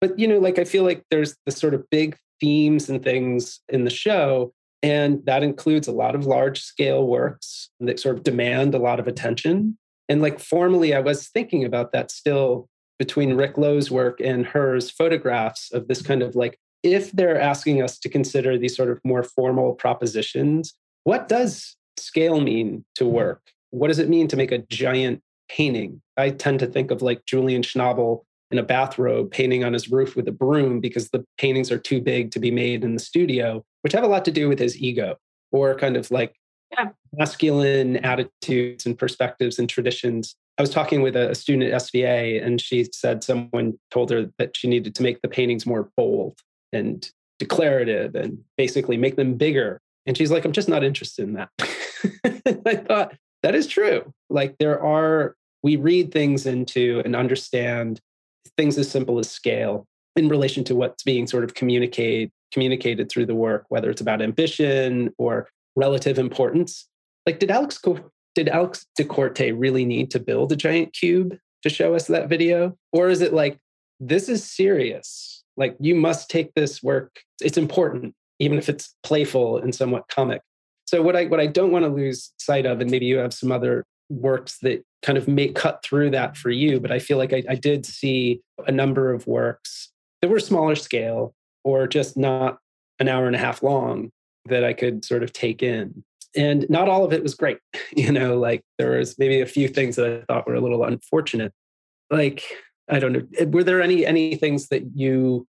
But you know, like I feel like there's the sort of big themes and things in the show. And that includes a lot of large scale works that sort of demand a lot of attention. And like formally, I was thinking about that still between Rick Lowe's work and Her's photographs of this kind of like, if they're asking us to consider these sort of more formal propositions, what does scale mean to work? What does it mean to make a giant painting? I tend to think of like Julian Schnabel in a bathrobe painting on his roof with a broom because the paintings are too big to be made in the studio, which have a lot to do with his ego or kind of like yeah. masculine attitudes and perspectives and traditions. I was talking with a student at SVA, and she said someone told her that she needed to make the paintings more bold and declarative and basically make them bigger. And she's like, I'm just not interested in that. I thought that is true. Like, there are, we read things into and understand things as simple as scale in relation to what's being sort of communicate communicated through the work, whether it's about ambition or relative importance. Like, did Alex did Alex Da Corte really need to build a giant cube to show us that video, or is it like this is serious? Like, you must take this work. It's important, even if it's playful and somewhat comic. So, what I what I don't want to lose sight of, and maybe you have some other works that kind of make cut through that for you, but I feel like I, I did see a number of works that were smaller scale or just not an hour and a half long that I could sort of take in. And not all of it was great. You know, like there was maybe a few things that I thought were a little unfortunate. Like, I don't know, eh, were there any any things that you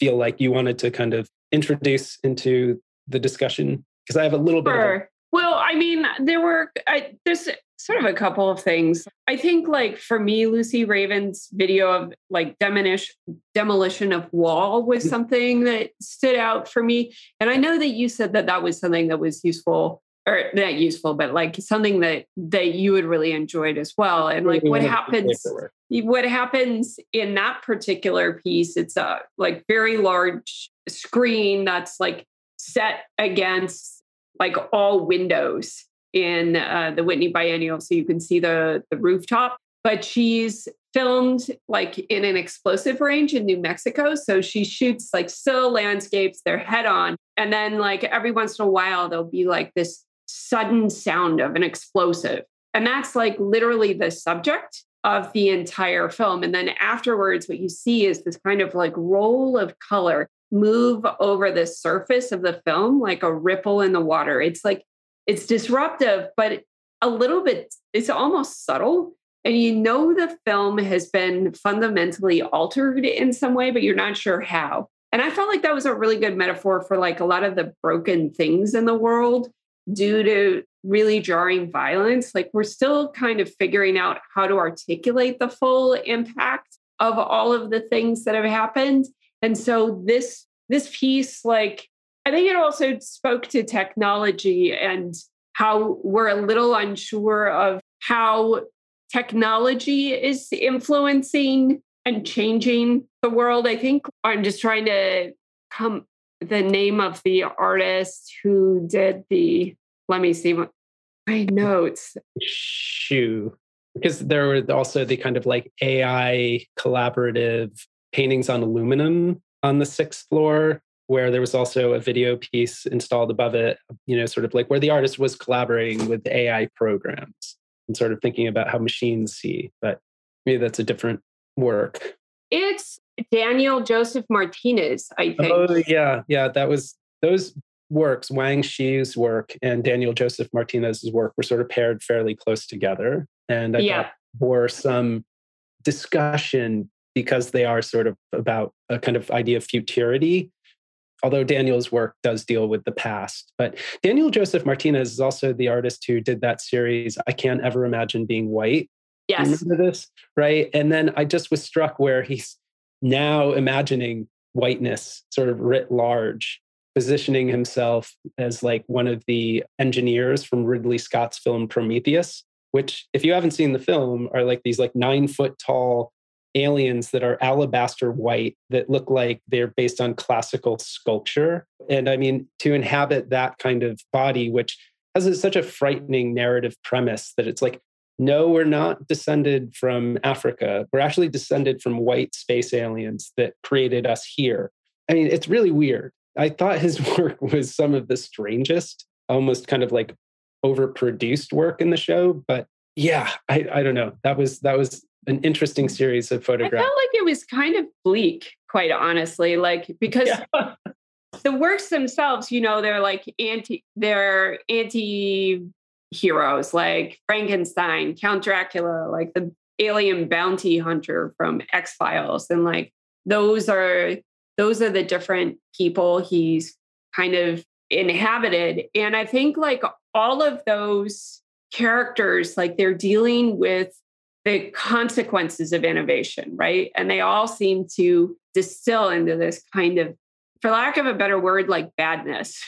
feel like you wanted to kind of introduce into the discussion? Because I have a little bit sure. a- well, I mean, there were I, there's sort of a couple of things. I think, like for me, Lucy Raven's video of like demolition demolition of wall was mm. something that stood out for me. And I know that you said that that was something that was useful or not useful, but like something that that you would really enjoyed as well. And like what happens, what happens in that particular piece? It's a like very large screen that's like set against like all windows in uh, the Whitney Biennial, so you can see the the rooftop. But she's filmed like in an explosive range in New Mexico, so she shoots like still landscapes. They're head on, and then like every once in a while there'll be like this sudden sound of an explosive, and that's like literally the subject of the entire film. And then afterwards, what you see is this kind of like roll of color move over the surface of the film like a ripple in the water. It's like it's disruptive, but a little bit, it's almost subtle. And you know the film has been fundamentally altered in some way, but you're not sure how. And I felt like that was a really good metaphor for like a lot of the broken things in the world due to really jarring violence. Like we're still kind of figuring out how to articulate the full impact of all of the things that have happened. And so this this piece like I think it also spoke to technology and how we're a little unsure of how technology is influencing and changing the world. I think I'm just trying to come the name of the artist who did the let me see what my notes. Shoo. Because there were also the kind of like AI collaborative paintings on aluminum on the sixth floor, where there was also a video piece installed above it, you know, sort of like where the artist was collaborating with AI programs and sort of thinking about how machines see. But maybe that's a different work. It's Daniel Joseph Martinez, I oh, think. Oh, yeah. Yeah. That was those works, WangShui's work and Daniel Joseph Martinez's work were sort of paired fairly close together. And I yeah. for some discussion because they are sort of about a kind of idea of futurity. Although Daniel's work does deal with the past. But Daniel Joseph Martinez is also the artist who did that series, I Can't Ever Imagine Being White. Yes. Remember this? Right. And then I just was struck where he's now imagining whiteness sort of writ large positioning himself as like one of the engineers from Ridley Scott's film Prometheus, which, if you haven't seen the film, are like these like nine foot tall aliens that are alabaster white that look like they're based on classical sculpture. And I mean, to inhabit that kind of body, which has such a frightening narrative premise that it's like, no, we're not descended from Africa. We're actually descended from white space aliens that created us here. I mean, it's really weird. I thought his work was some of the strangest, almost kind of like overproduced work in the show. But yeah, I, I don't know. That was that was an interesting series of photographs. I felt like it was kind of bleak, quite honestly. Like because yeah. the works themselves, you know, they're like anti they're anti heroes like Frankenstein, Count Dracula, like the alien bounty hunter from X Files, and like those are those are the different people he's kind of inhabited. And I think like all of those characters, like they're dealing with the consequences of innovation, right? And they all seem to distill into this kind of, for lack of a better word, like badness.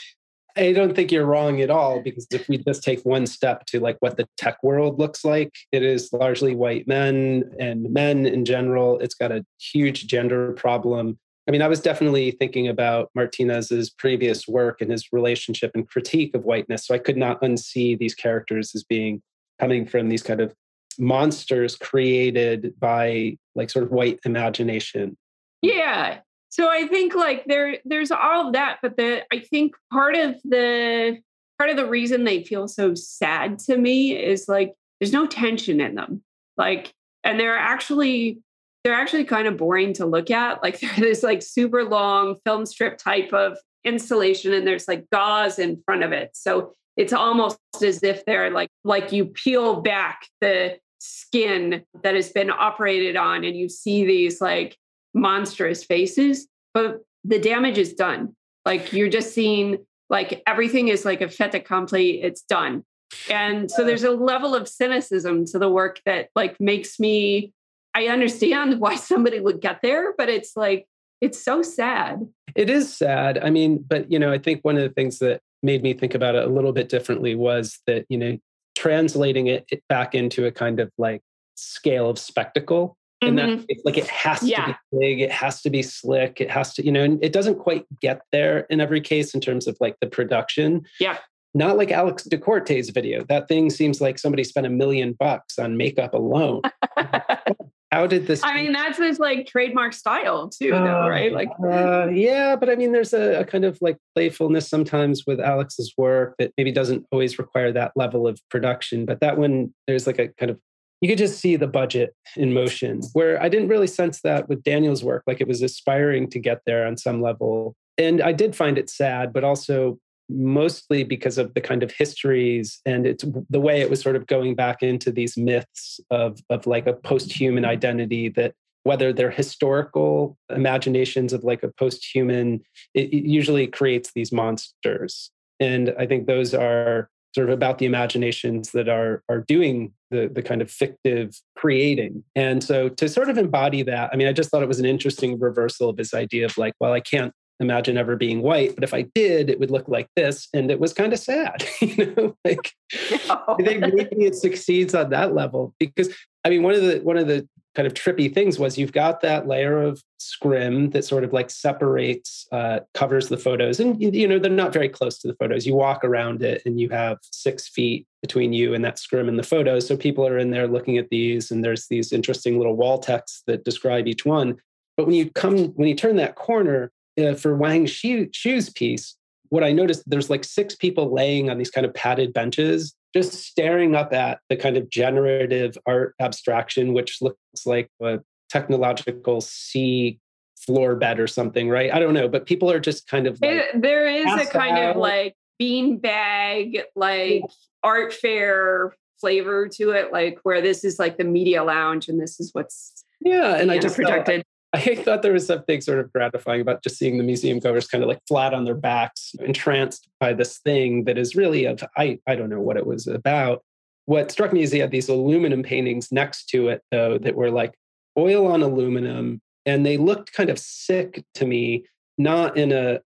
I don't think you're wrong at all because if we just take one step to like what the tech world looks like, it is largely white men and men in general. It's got a huge gender problem. I mean, I was definitely thinking about Martinez's previous work and his relationship and critique of whiteness. So I could not unsee these characters as being coming from these kind of monsters created by like sort of white imagination. Yeah. So I think like there there's all of that, but the I think part of the part of the reason they feel so sad to me is like there's no tension in them. Like and they're actually they're actually kind of boring to look at. Like they're this like super long film strip type of installation and there's like gauze in front of it. So it's almost as if they're like like you peel back the skin that has been operated on and you see these like monstrous faces, but the damage is done. Like you're just seeing like everything is like a fait accompli, it's done. And so there's a level of cynicism to the work that like makes me I understand why somebody would get there, but it's like, it's so sad. It is sad. I mean, but, you know, I think one of the things that made me think about it a little bit differently was that, you know, translating it, it back into a kind of like scale of spectacle. And mm-hmm. that like it has yeah. to be big, it has to be slick, it has to, you know, and it doesn't quite get there in every case in terms of like the production. Yeah. Not like Alex Da Corte's video. That thing seems like somebody spent a million bucks on makeup alone. How did this? I mean, that's his like trademark style too, uh, though, right? Like, uh, yeah, but I mean, there's a, a, kind of like playfulness sometimes with Alex's work that maybe doesn't always require that level of production. But that one, there's like a kind of you could just see the budget in motion. Where I didn't really sense that with Daniel's work, like it was aspiring to get there on some level. And I did find it sad, but also mostly because of the kind of histories and it's the way it was sort of going back into these myths of, of like a post-human identity that whether they're historical imaginations of like a post-human, it, it usually creates these monsters. And I think those are sort of about the imaginations that are are doing the the kind of fictive creating and so to sort of embody that i mean i just thought it was an interesting reversal of this idea of like well i can't imagine ever being white but if i did it would look like this and it was kind of sad you know like no. i think maybe it succeeds on that level because i mean one of the one of the kind of trippy things was you've got that layer of scrim that sort of like separates uh, covers the photos and you know they're not very close to the photos you walk around it and you have six feet between you and that scrim and the photos so people are in there looking at these and there's these interesting little wall texts that describe each one but when you come when you turn that corner uh, for WangShui's piece what i noticed there's like six people laying on these kind of padded benches just staring up at the kind of generative art abstraction, which looks like a technological sea floor bed or something, right? I don't know, but people are just kind of like there is a kind out. of like bean bag, like art fair flavor to it, like where this is like the media lounge and this is what's yeah, and I just projected. I thought there was something sort of gratifying about just seeing the museum goers kind of like flat on their backs, entranced by this thing that is really of I I don't know what it was about. What struck me is he had these aluminum paintings next to it though that were like oil on aluminum, and they looked kind of sick to me, not in a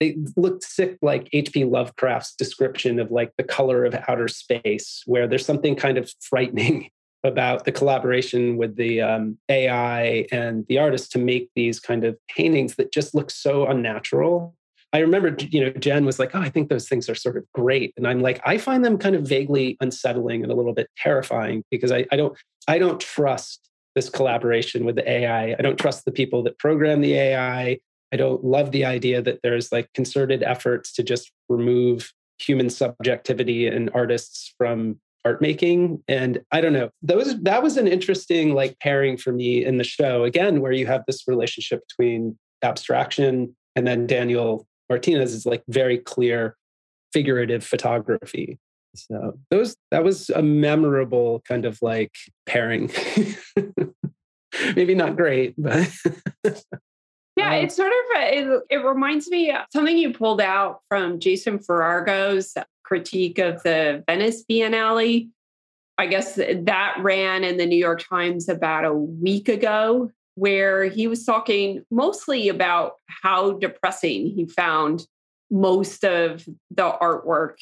they looked sick like H.P. Lovecraft's description of like the color of outer space, where there's something kind of frightening about the collaboration with the um, AI and the artist to make these kind of paintings that just look so unnatural. I remember, you know, Jen was like, "Oh, I think those things are sort of great," and I'm like, I find them kind of vaguely unsettling and a little bit terrifying because I, I don't, I don't trust this collaboration with the AI. I don't trust the people that program the AI. I don't love the idea that there's like concerted efforts to just remove human subjectivity and artists from art making. And i don't know those that was an interesting like pairing for me in the show again where you have this relationship between abstraction and then daniel martinez is like very clear figurative photography. So those that was a memorable kind of like pairing. Maybe not great but Yeah, um, it's sort of a, it, it reminds me something you pulled out from Jason Farago's critique of the Venice Biennale. I guess that ran in the New York Times about a week ago, where he was talking mostly about how depressing he found most of the artwork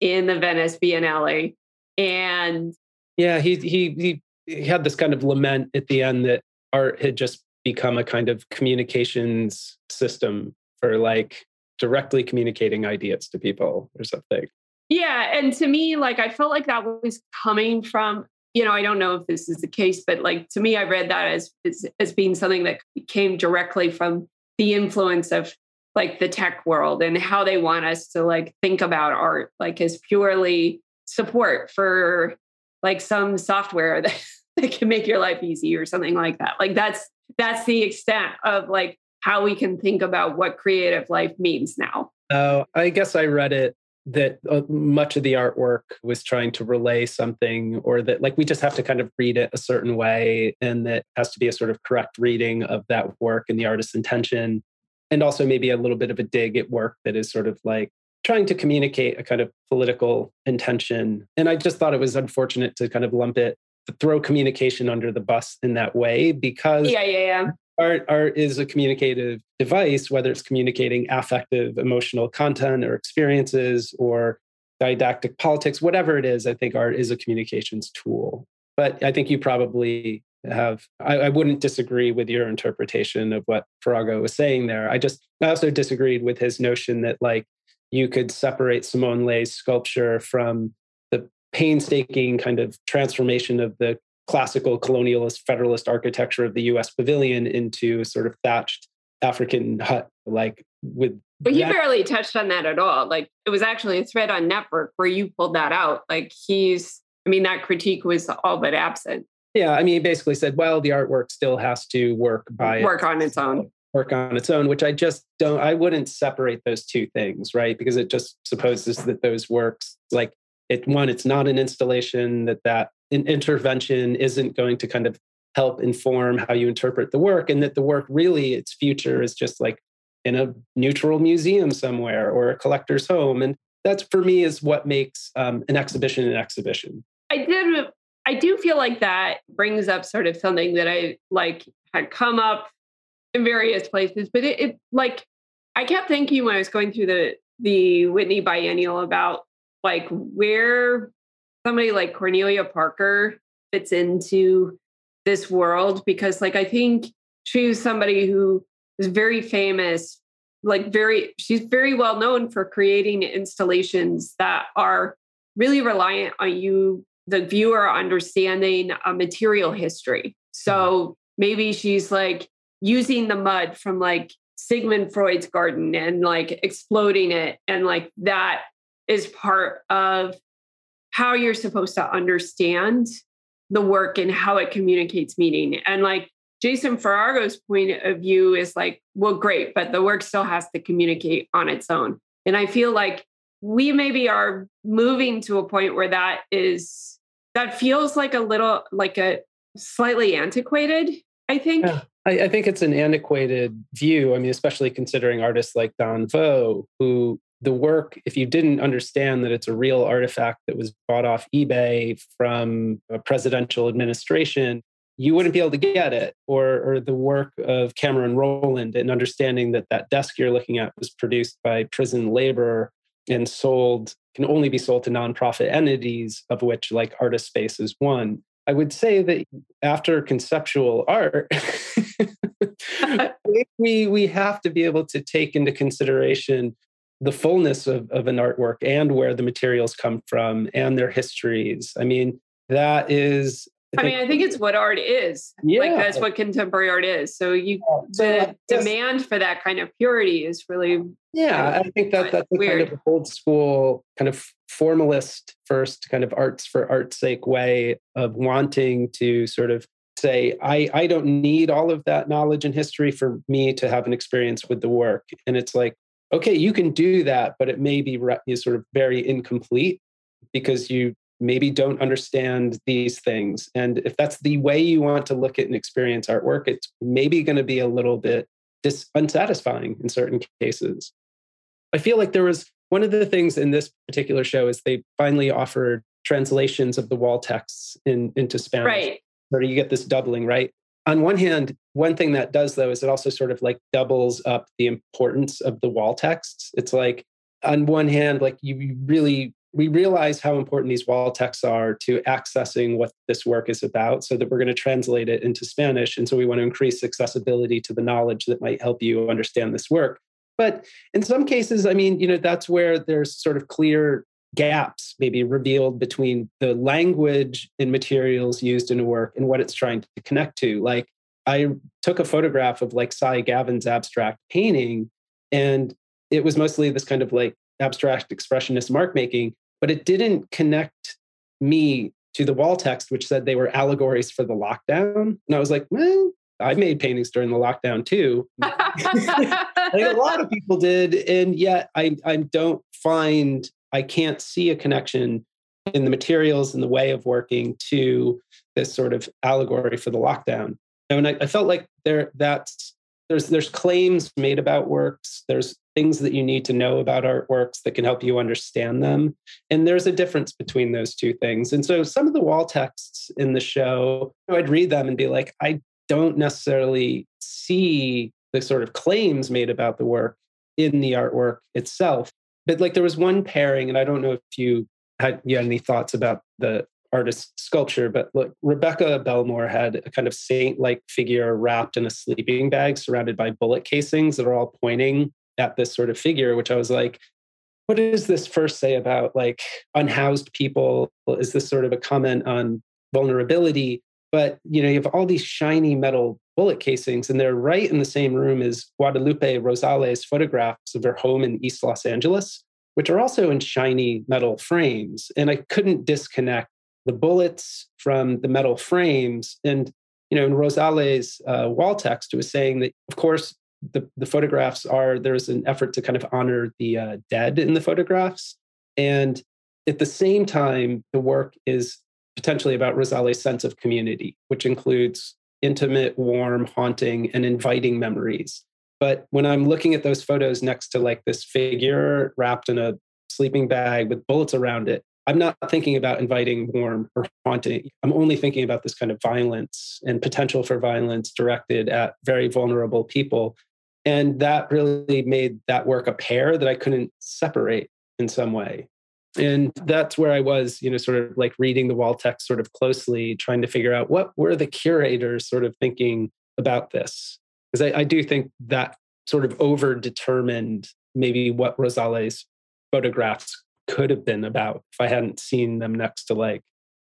in the Venice Biennale. And yeah, he he he had this kind of lament at the end that art had just become a kind of communications system for like directly communicating ideas to people or something. Yeah. And to me, like, I felt like that was coming from, you know, I don't know if this is the case, but like to me, I read that as, as, as being something that came directly from the influence of like the tech world and how they want us to like think about art, like as purely support for like some software that, that can make your life easy or something like that. Like that's that's the extent of like how we can think about what creative life means now. Oh, I guess I read it that uh, much of the artwork was trying to relay something or that like we just have to kind of read it a certain way and that has to be a sort of correct reading of that work and the artist's intention and also maybe a little bit of a dig at work that is sort of like trying to communicate a kind of political intention and i just thought it was unfortunate to kind of lump it throw communication under the bus in that way because yeah, yeah, yeah. Art, art is a communicative device, whether it's communicating affective, emotional content or experiences or didactic politics, whatever it is, I think art is a communications tool. But I think you probably have, I, I wouldn't disagree with your interpretation of what Farago was saying there. I just, I also disagreed with his notion that like you could separate Simone Leigh's sculpture from the painstaking kind of transformation of the classical colonialist federalist architecture of the US pavilion into sort of thatched African hut, like with. But he that- barely touched on that at all. Like it was actually a thread on Network where you pulled that out. Like he's, I mean, that critique was all but absent. Yeah, I mean, he basically said, well, the artwork still has to work by work on its own. work on its own, which I just don't, I wouldn't separate those two things, right? Because it just supposes that those works, like it, one, it's not an installation, that that an intervention isn't going to kind of help inform how you interpret the work, and that the work really, its future is just like in a neutral museum somewhere or a collector's home. And that's for me is what makes um, an exhibition an exhibition. I did I do feel like that brings up sort of something that I like had come up in various places, but it, it like I kept thinking when I was going through the the Whitney Biennial about like where somebody like Cornelia Parker fits into this world because like I think she was somebody who is very famous like very she's very well known for creating installations that are really reliant on you the viewer understanding a material history. So mm-hmm. maybe she's like using the mud from like Sigmund Freud's garden and like exploding it. And like that is part of how you're supposed to understand the work and how it communicates meaning. And like Jason Farago's point of view is like, well, great, but the work still has to communicate on its own. And I feel like we maybe are moving to a point where that is that feels like a little like a slightly antiquated i think yeah, I, I, think it's an antiquated view i mean especially considering artists like Danh Vo who the work if you didn't understand that it's a real artifact that was bought off ebay from a presidential administration you wouldn't be able to get it or, or the work of cameron rowland and understanding that that desk you're looking at was produced by prison labor and sold can only be sold to nonprofit entities, of which like Artist Space is one. I would say that after conceptual art, we we have to be able to take into consideration the fullness of, of an artwork and where the materials come from and their histories. I mean, that is I mean, I think it's what art is. Yeah. Like that's what contemporary art is. So you so the demand for that kind of purity is really Yeah, kind of I think that that's a kind of old school kind of formalist first kind of arts for art's sake way of wanting to sort of say I I don't need all of that knowledge and history for me to have an experience with the work. And it's like okay, you can do that, but it may be re- sort of very incomplete because you maybe don't understand these things. And if that's the way you want to look at and experience artwork, it's maybe going to be a little bit dis- unsatisfying in certain cases. I feel like there was one of the things in this particular show is they finally offered translations of the wall texts in, into Spanish. Right. Where you get this doubling, right? On one hand, one thing that does though is it also sort of like doubles up the importance of the wall texts. It's like on one hand, like you really we realize how important these wall texts are to accessing what this work is about so that we're going to translate it into Spanish. And so we want to increase accessibility to the knowledge that might help you understand this work. But in some cases, I mean, you know, that's where there's sort of clear gaps maybe revealed between the language and materials used in a work and what it's trying to connect to. Like I took a photograph of like Sy Gavin's abstract painting, and it was mostly this kind of like abstract expressionist mark making but it didn't connect me to the wall text, which said they were allegories for the lockdown. And I was like, well, I made paintings during the lockdown too. Think a lot of people did. And yet I, I don't find, I can't see a connection in the materials and the way of working to this sort of allegory for the lockdown. And I, I felt like there that's there's there's claims made about works. There's things that you need to know about artworks that can help you understand them. And there's a difference between those two things. And so some of the wall texts in the show, I'd read them and be like, I don't necessarily see the sort of claims made about the work in the artwork itself. But like there was one pairing, and I don't know if you had you had any thoughts about the artist sculpture, but look, Rebecca Belmore had a kind of saint-like figure wrapped in a sleeping bag surrounded by bullet casings that are all pointing at this sort of figure, which I was like, what does this first say about like unhoused people? Is this sort of a comment on vulnerability? But you know, you have all these shiny metal bullet casings, and they're right in the same room as Guadalupe Rosales' photographs of her home in East Los Angeles, which are also in shiny metal frames. And I couldn't disconnect the bullets from the metal frames. And you know, in Rosales' uh, wall text, it was saying that, of course, the, the photographs are there's an effort to kind of honor the uh, dead in the photographs. And at the same time, the work is potentially about Rosales' sense of community, which includes intimate, warm, haunting, and inviting memories. But when I'm looking at those photos next to like this figure wrapped in a sleeping bag with bullets around it, I'm not thinking about inviting warm or haunting. I'm only thinking about this kind of violence and potential for violence directed at very vulnerable people. And that really made that work a pair that I couldn't separate in some way. And that's where I was, you know, sort of like reading the wall text sort of closely, trying to figure out what were the curators sort of thinking about this. Because I, I do think that sort of over determined maybe what Rosales' photographs could have been about if I hadn't seen them next to like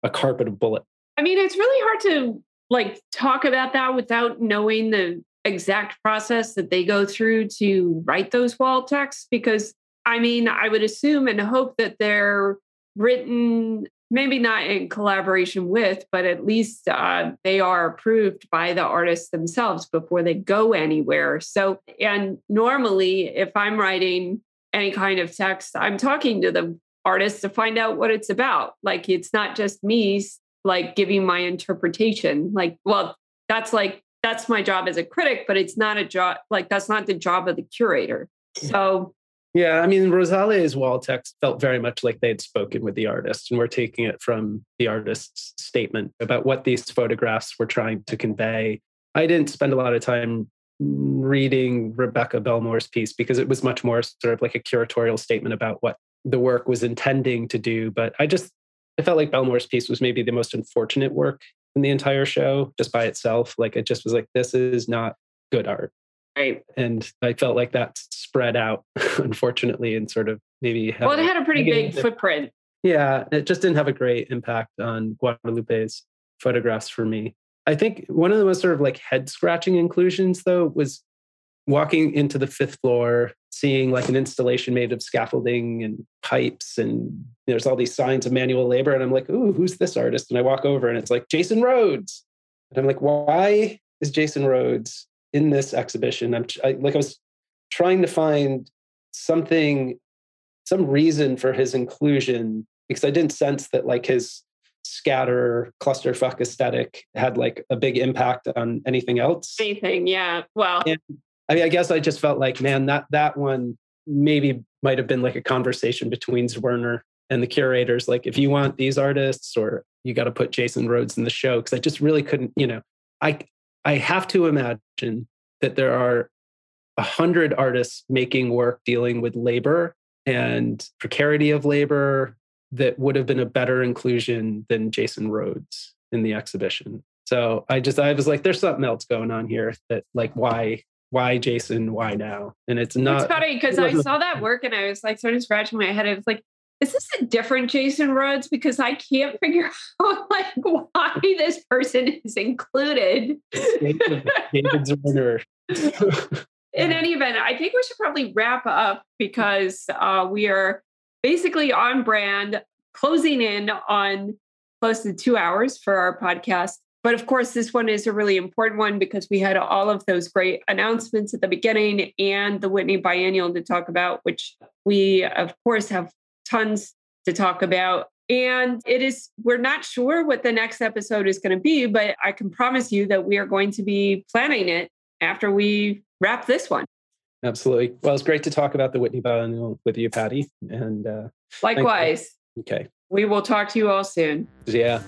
a carpet of bullets. I mean, it's really hard to like talk about that without knowing the exact process that they go through to write those wall texts because I mean, I would assume and hope that they're written maybe not in collaboration with, but at least uh, they are approved by the artists themselves before they go anywhere. So, and normally, if I'm writing any kind of text, I'm talking to the artist to find out what it's about. Like it's not just me like giving my interpretation. Like, well, that's like that's my job as a critic, but it's not a job like that's not the job of the curator. So yeah, I mean, Rosales' wall text felt very much like they'd spoken with the artist, and we're taking it from the artist's statement about what these photographs were trying to convey. I didn't spend a lot of time reading Rebecca Belmore's piece because it was much more sort of like a curatorial statement about what the work was intending to do. But I just I felt like Belmore's piece was maybe the most unfortunate work in the entire show, just by itself. Like it just was like, this is not good art. Right. And I felt like that spread out, unfortunately, and sort of maybe. Well, it had a pretty big footprint. Yeah, it just didn't have a great impact on Guadalupe's photographs for me. I think one of the most sort of like head scratching inclusions, though, was walking into the fifth floor, seeing like an installation made of scaffolding and pipes, and there's all these signs of manual labor. And I'm like, ooh, who's this artist? And I walk over and it's like Jason Rhoades. And I'm like, why is Jason Rhoades in this exhibition? I'm I, like, I was trying to find something, some reason for his inclusion because I didn't sense that like his scatter clusterfuck aesthetic had like a big impact on anything else. Anything, yeah. Well, and, I mean, I guess I just felt like, man, that that one maybe might have been like a conversation between Zwirner and the curators. Like, if you want these artists, or you got to put Jason Rhoades in the show, because I just really couldn't. You know, I I have to imagine that there are a hundred artists making work dealing with labor and precarity of labor that would have been a better inclusion than Jason Rhoades in the exhibition. So I just I was like, there's something else going on here that like why why Jason why now? And it's not. It's funny because I saw that work and I was like sort of scratching my head. I was like, is this a different Jason Rhoades? Because I can't figure out like why this person is included. David Zwirner. In any event, I think we should probably wrap up because uh, we are basically on brand, closing in on close to two hours for our podcast. But of course, this one is a really important one because we had all of those great announcements at the beginning and the Whitney Biennial to talk about, which we, of course, have tons to talk about. And it is, we're not sure what the next episode is going to be, but I can promise you that we are going to be planning it after we wrap this one. Absolutely. Well, it's great to talk about the Whitney Biennial with you, Patty. And uh, likewise. Okay. We will talk to you all soon. Yeah.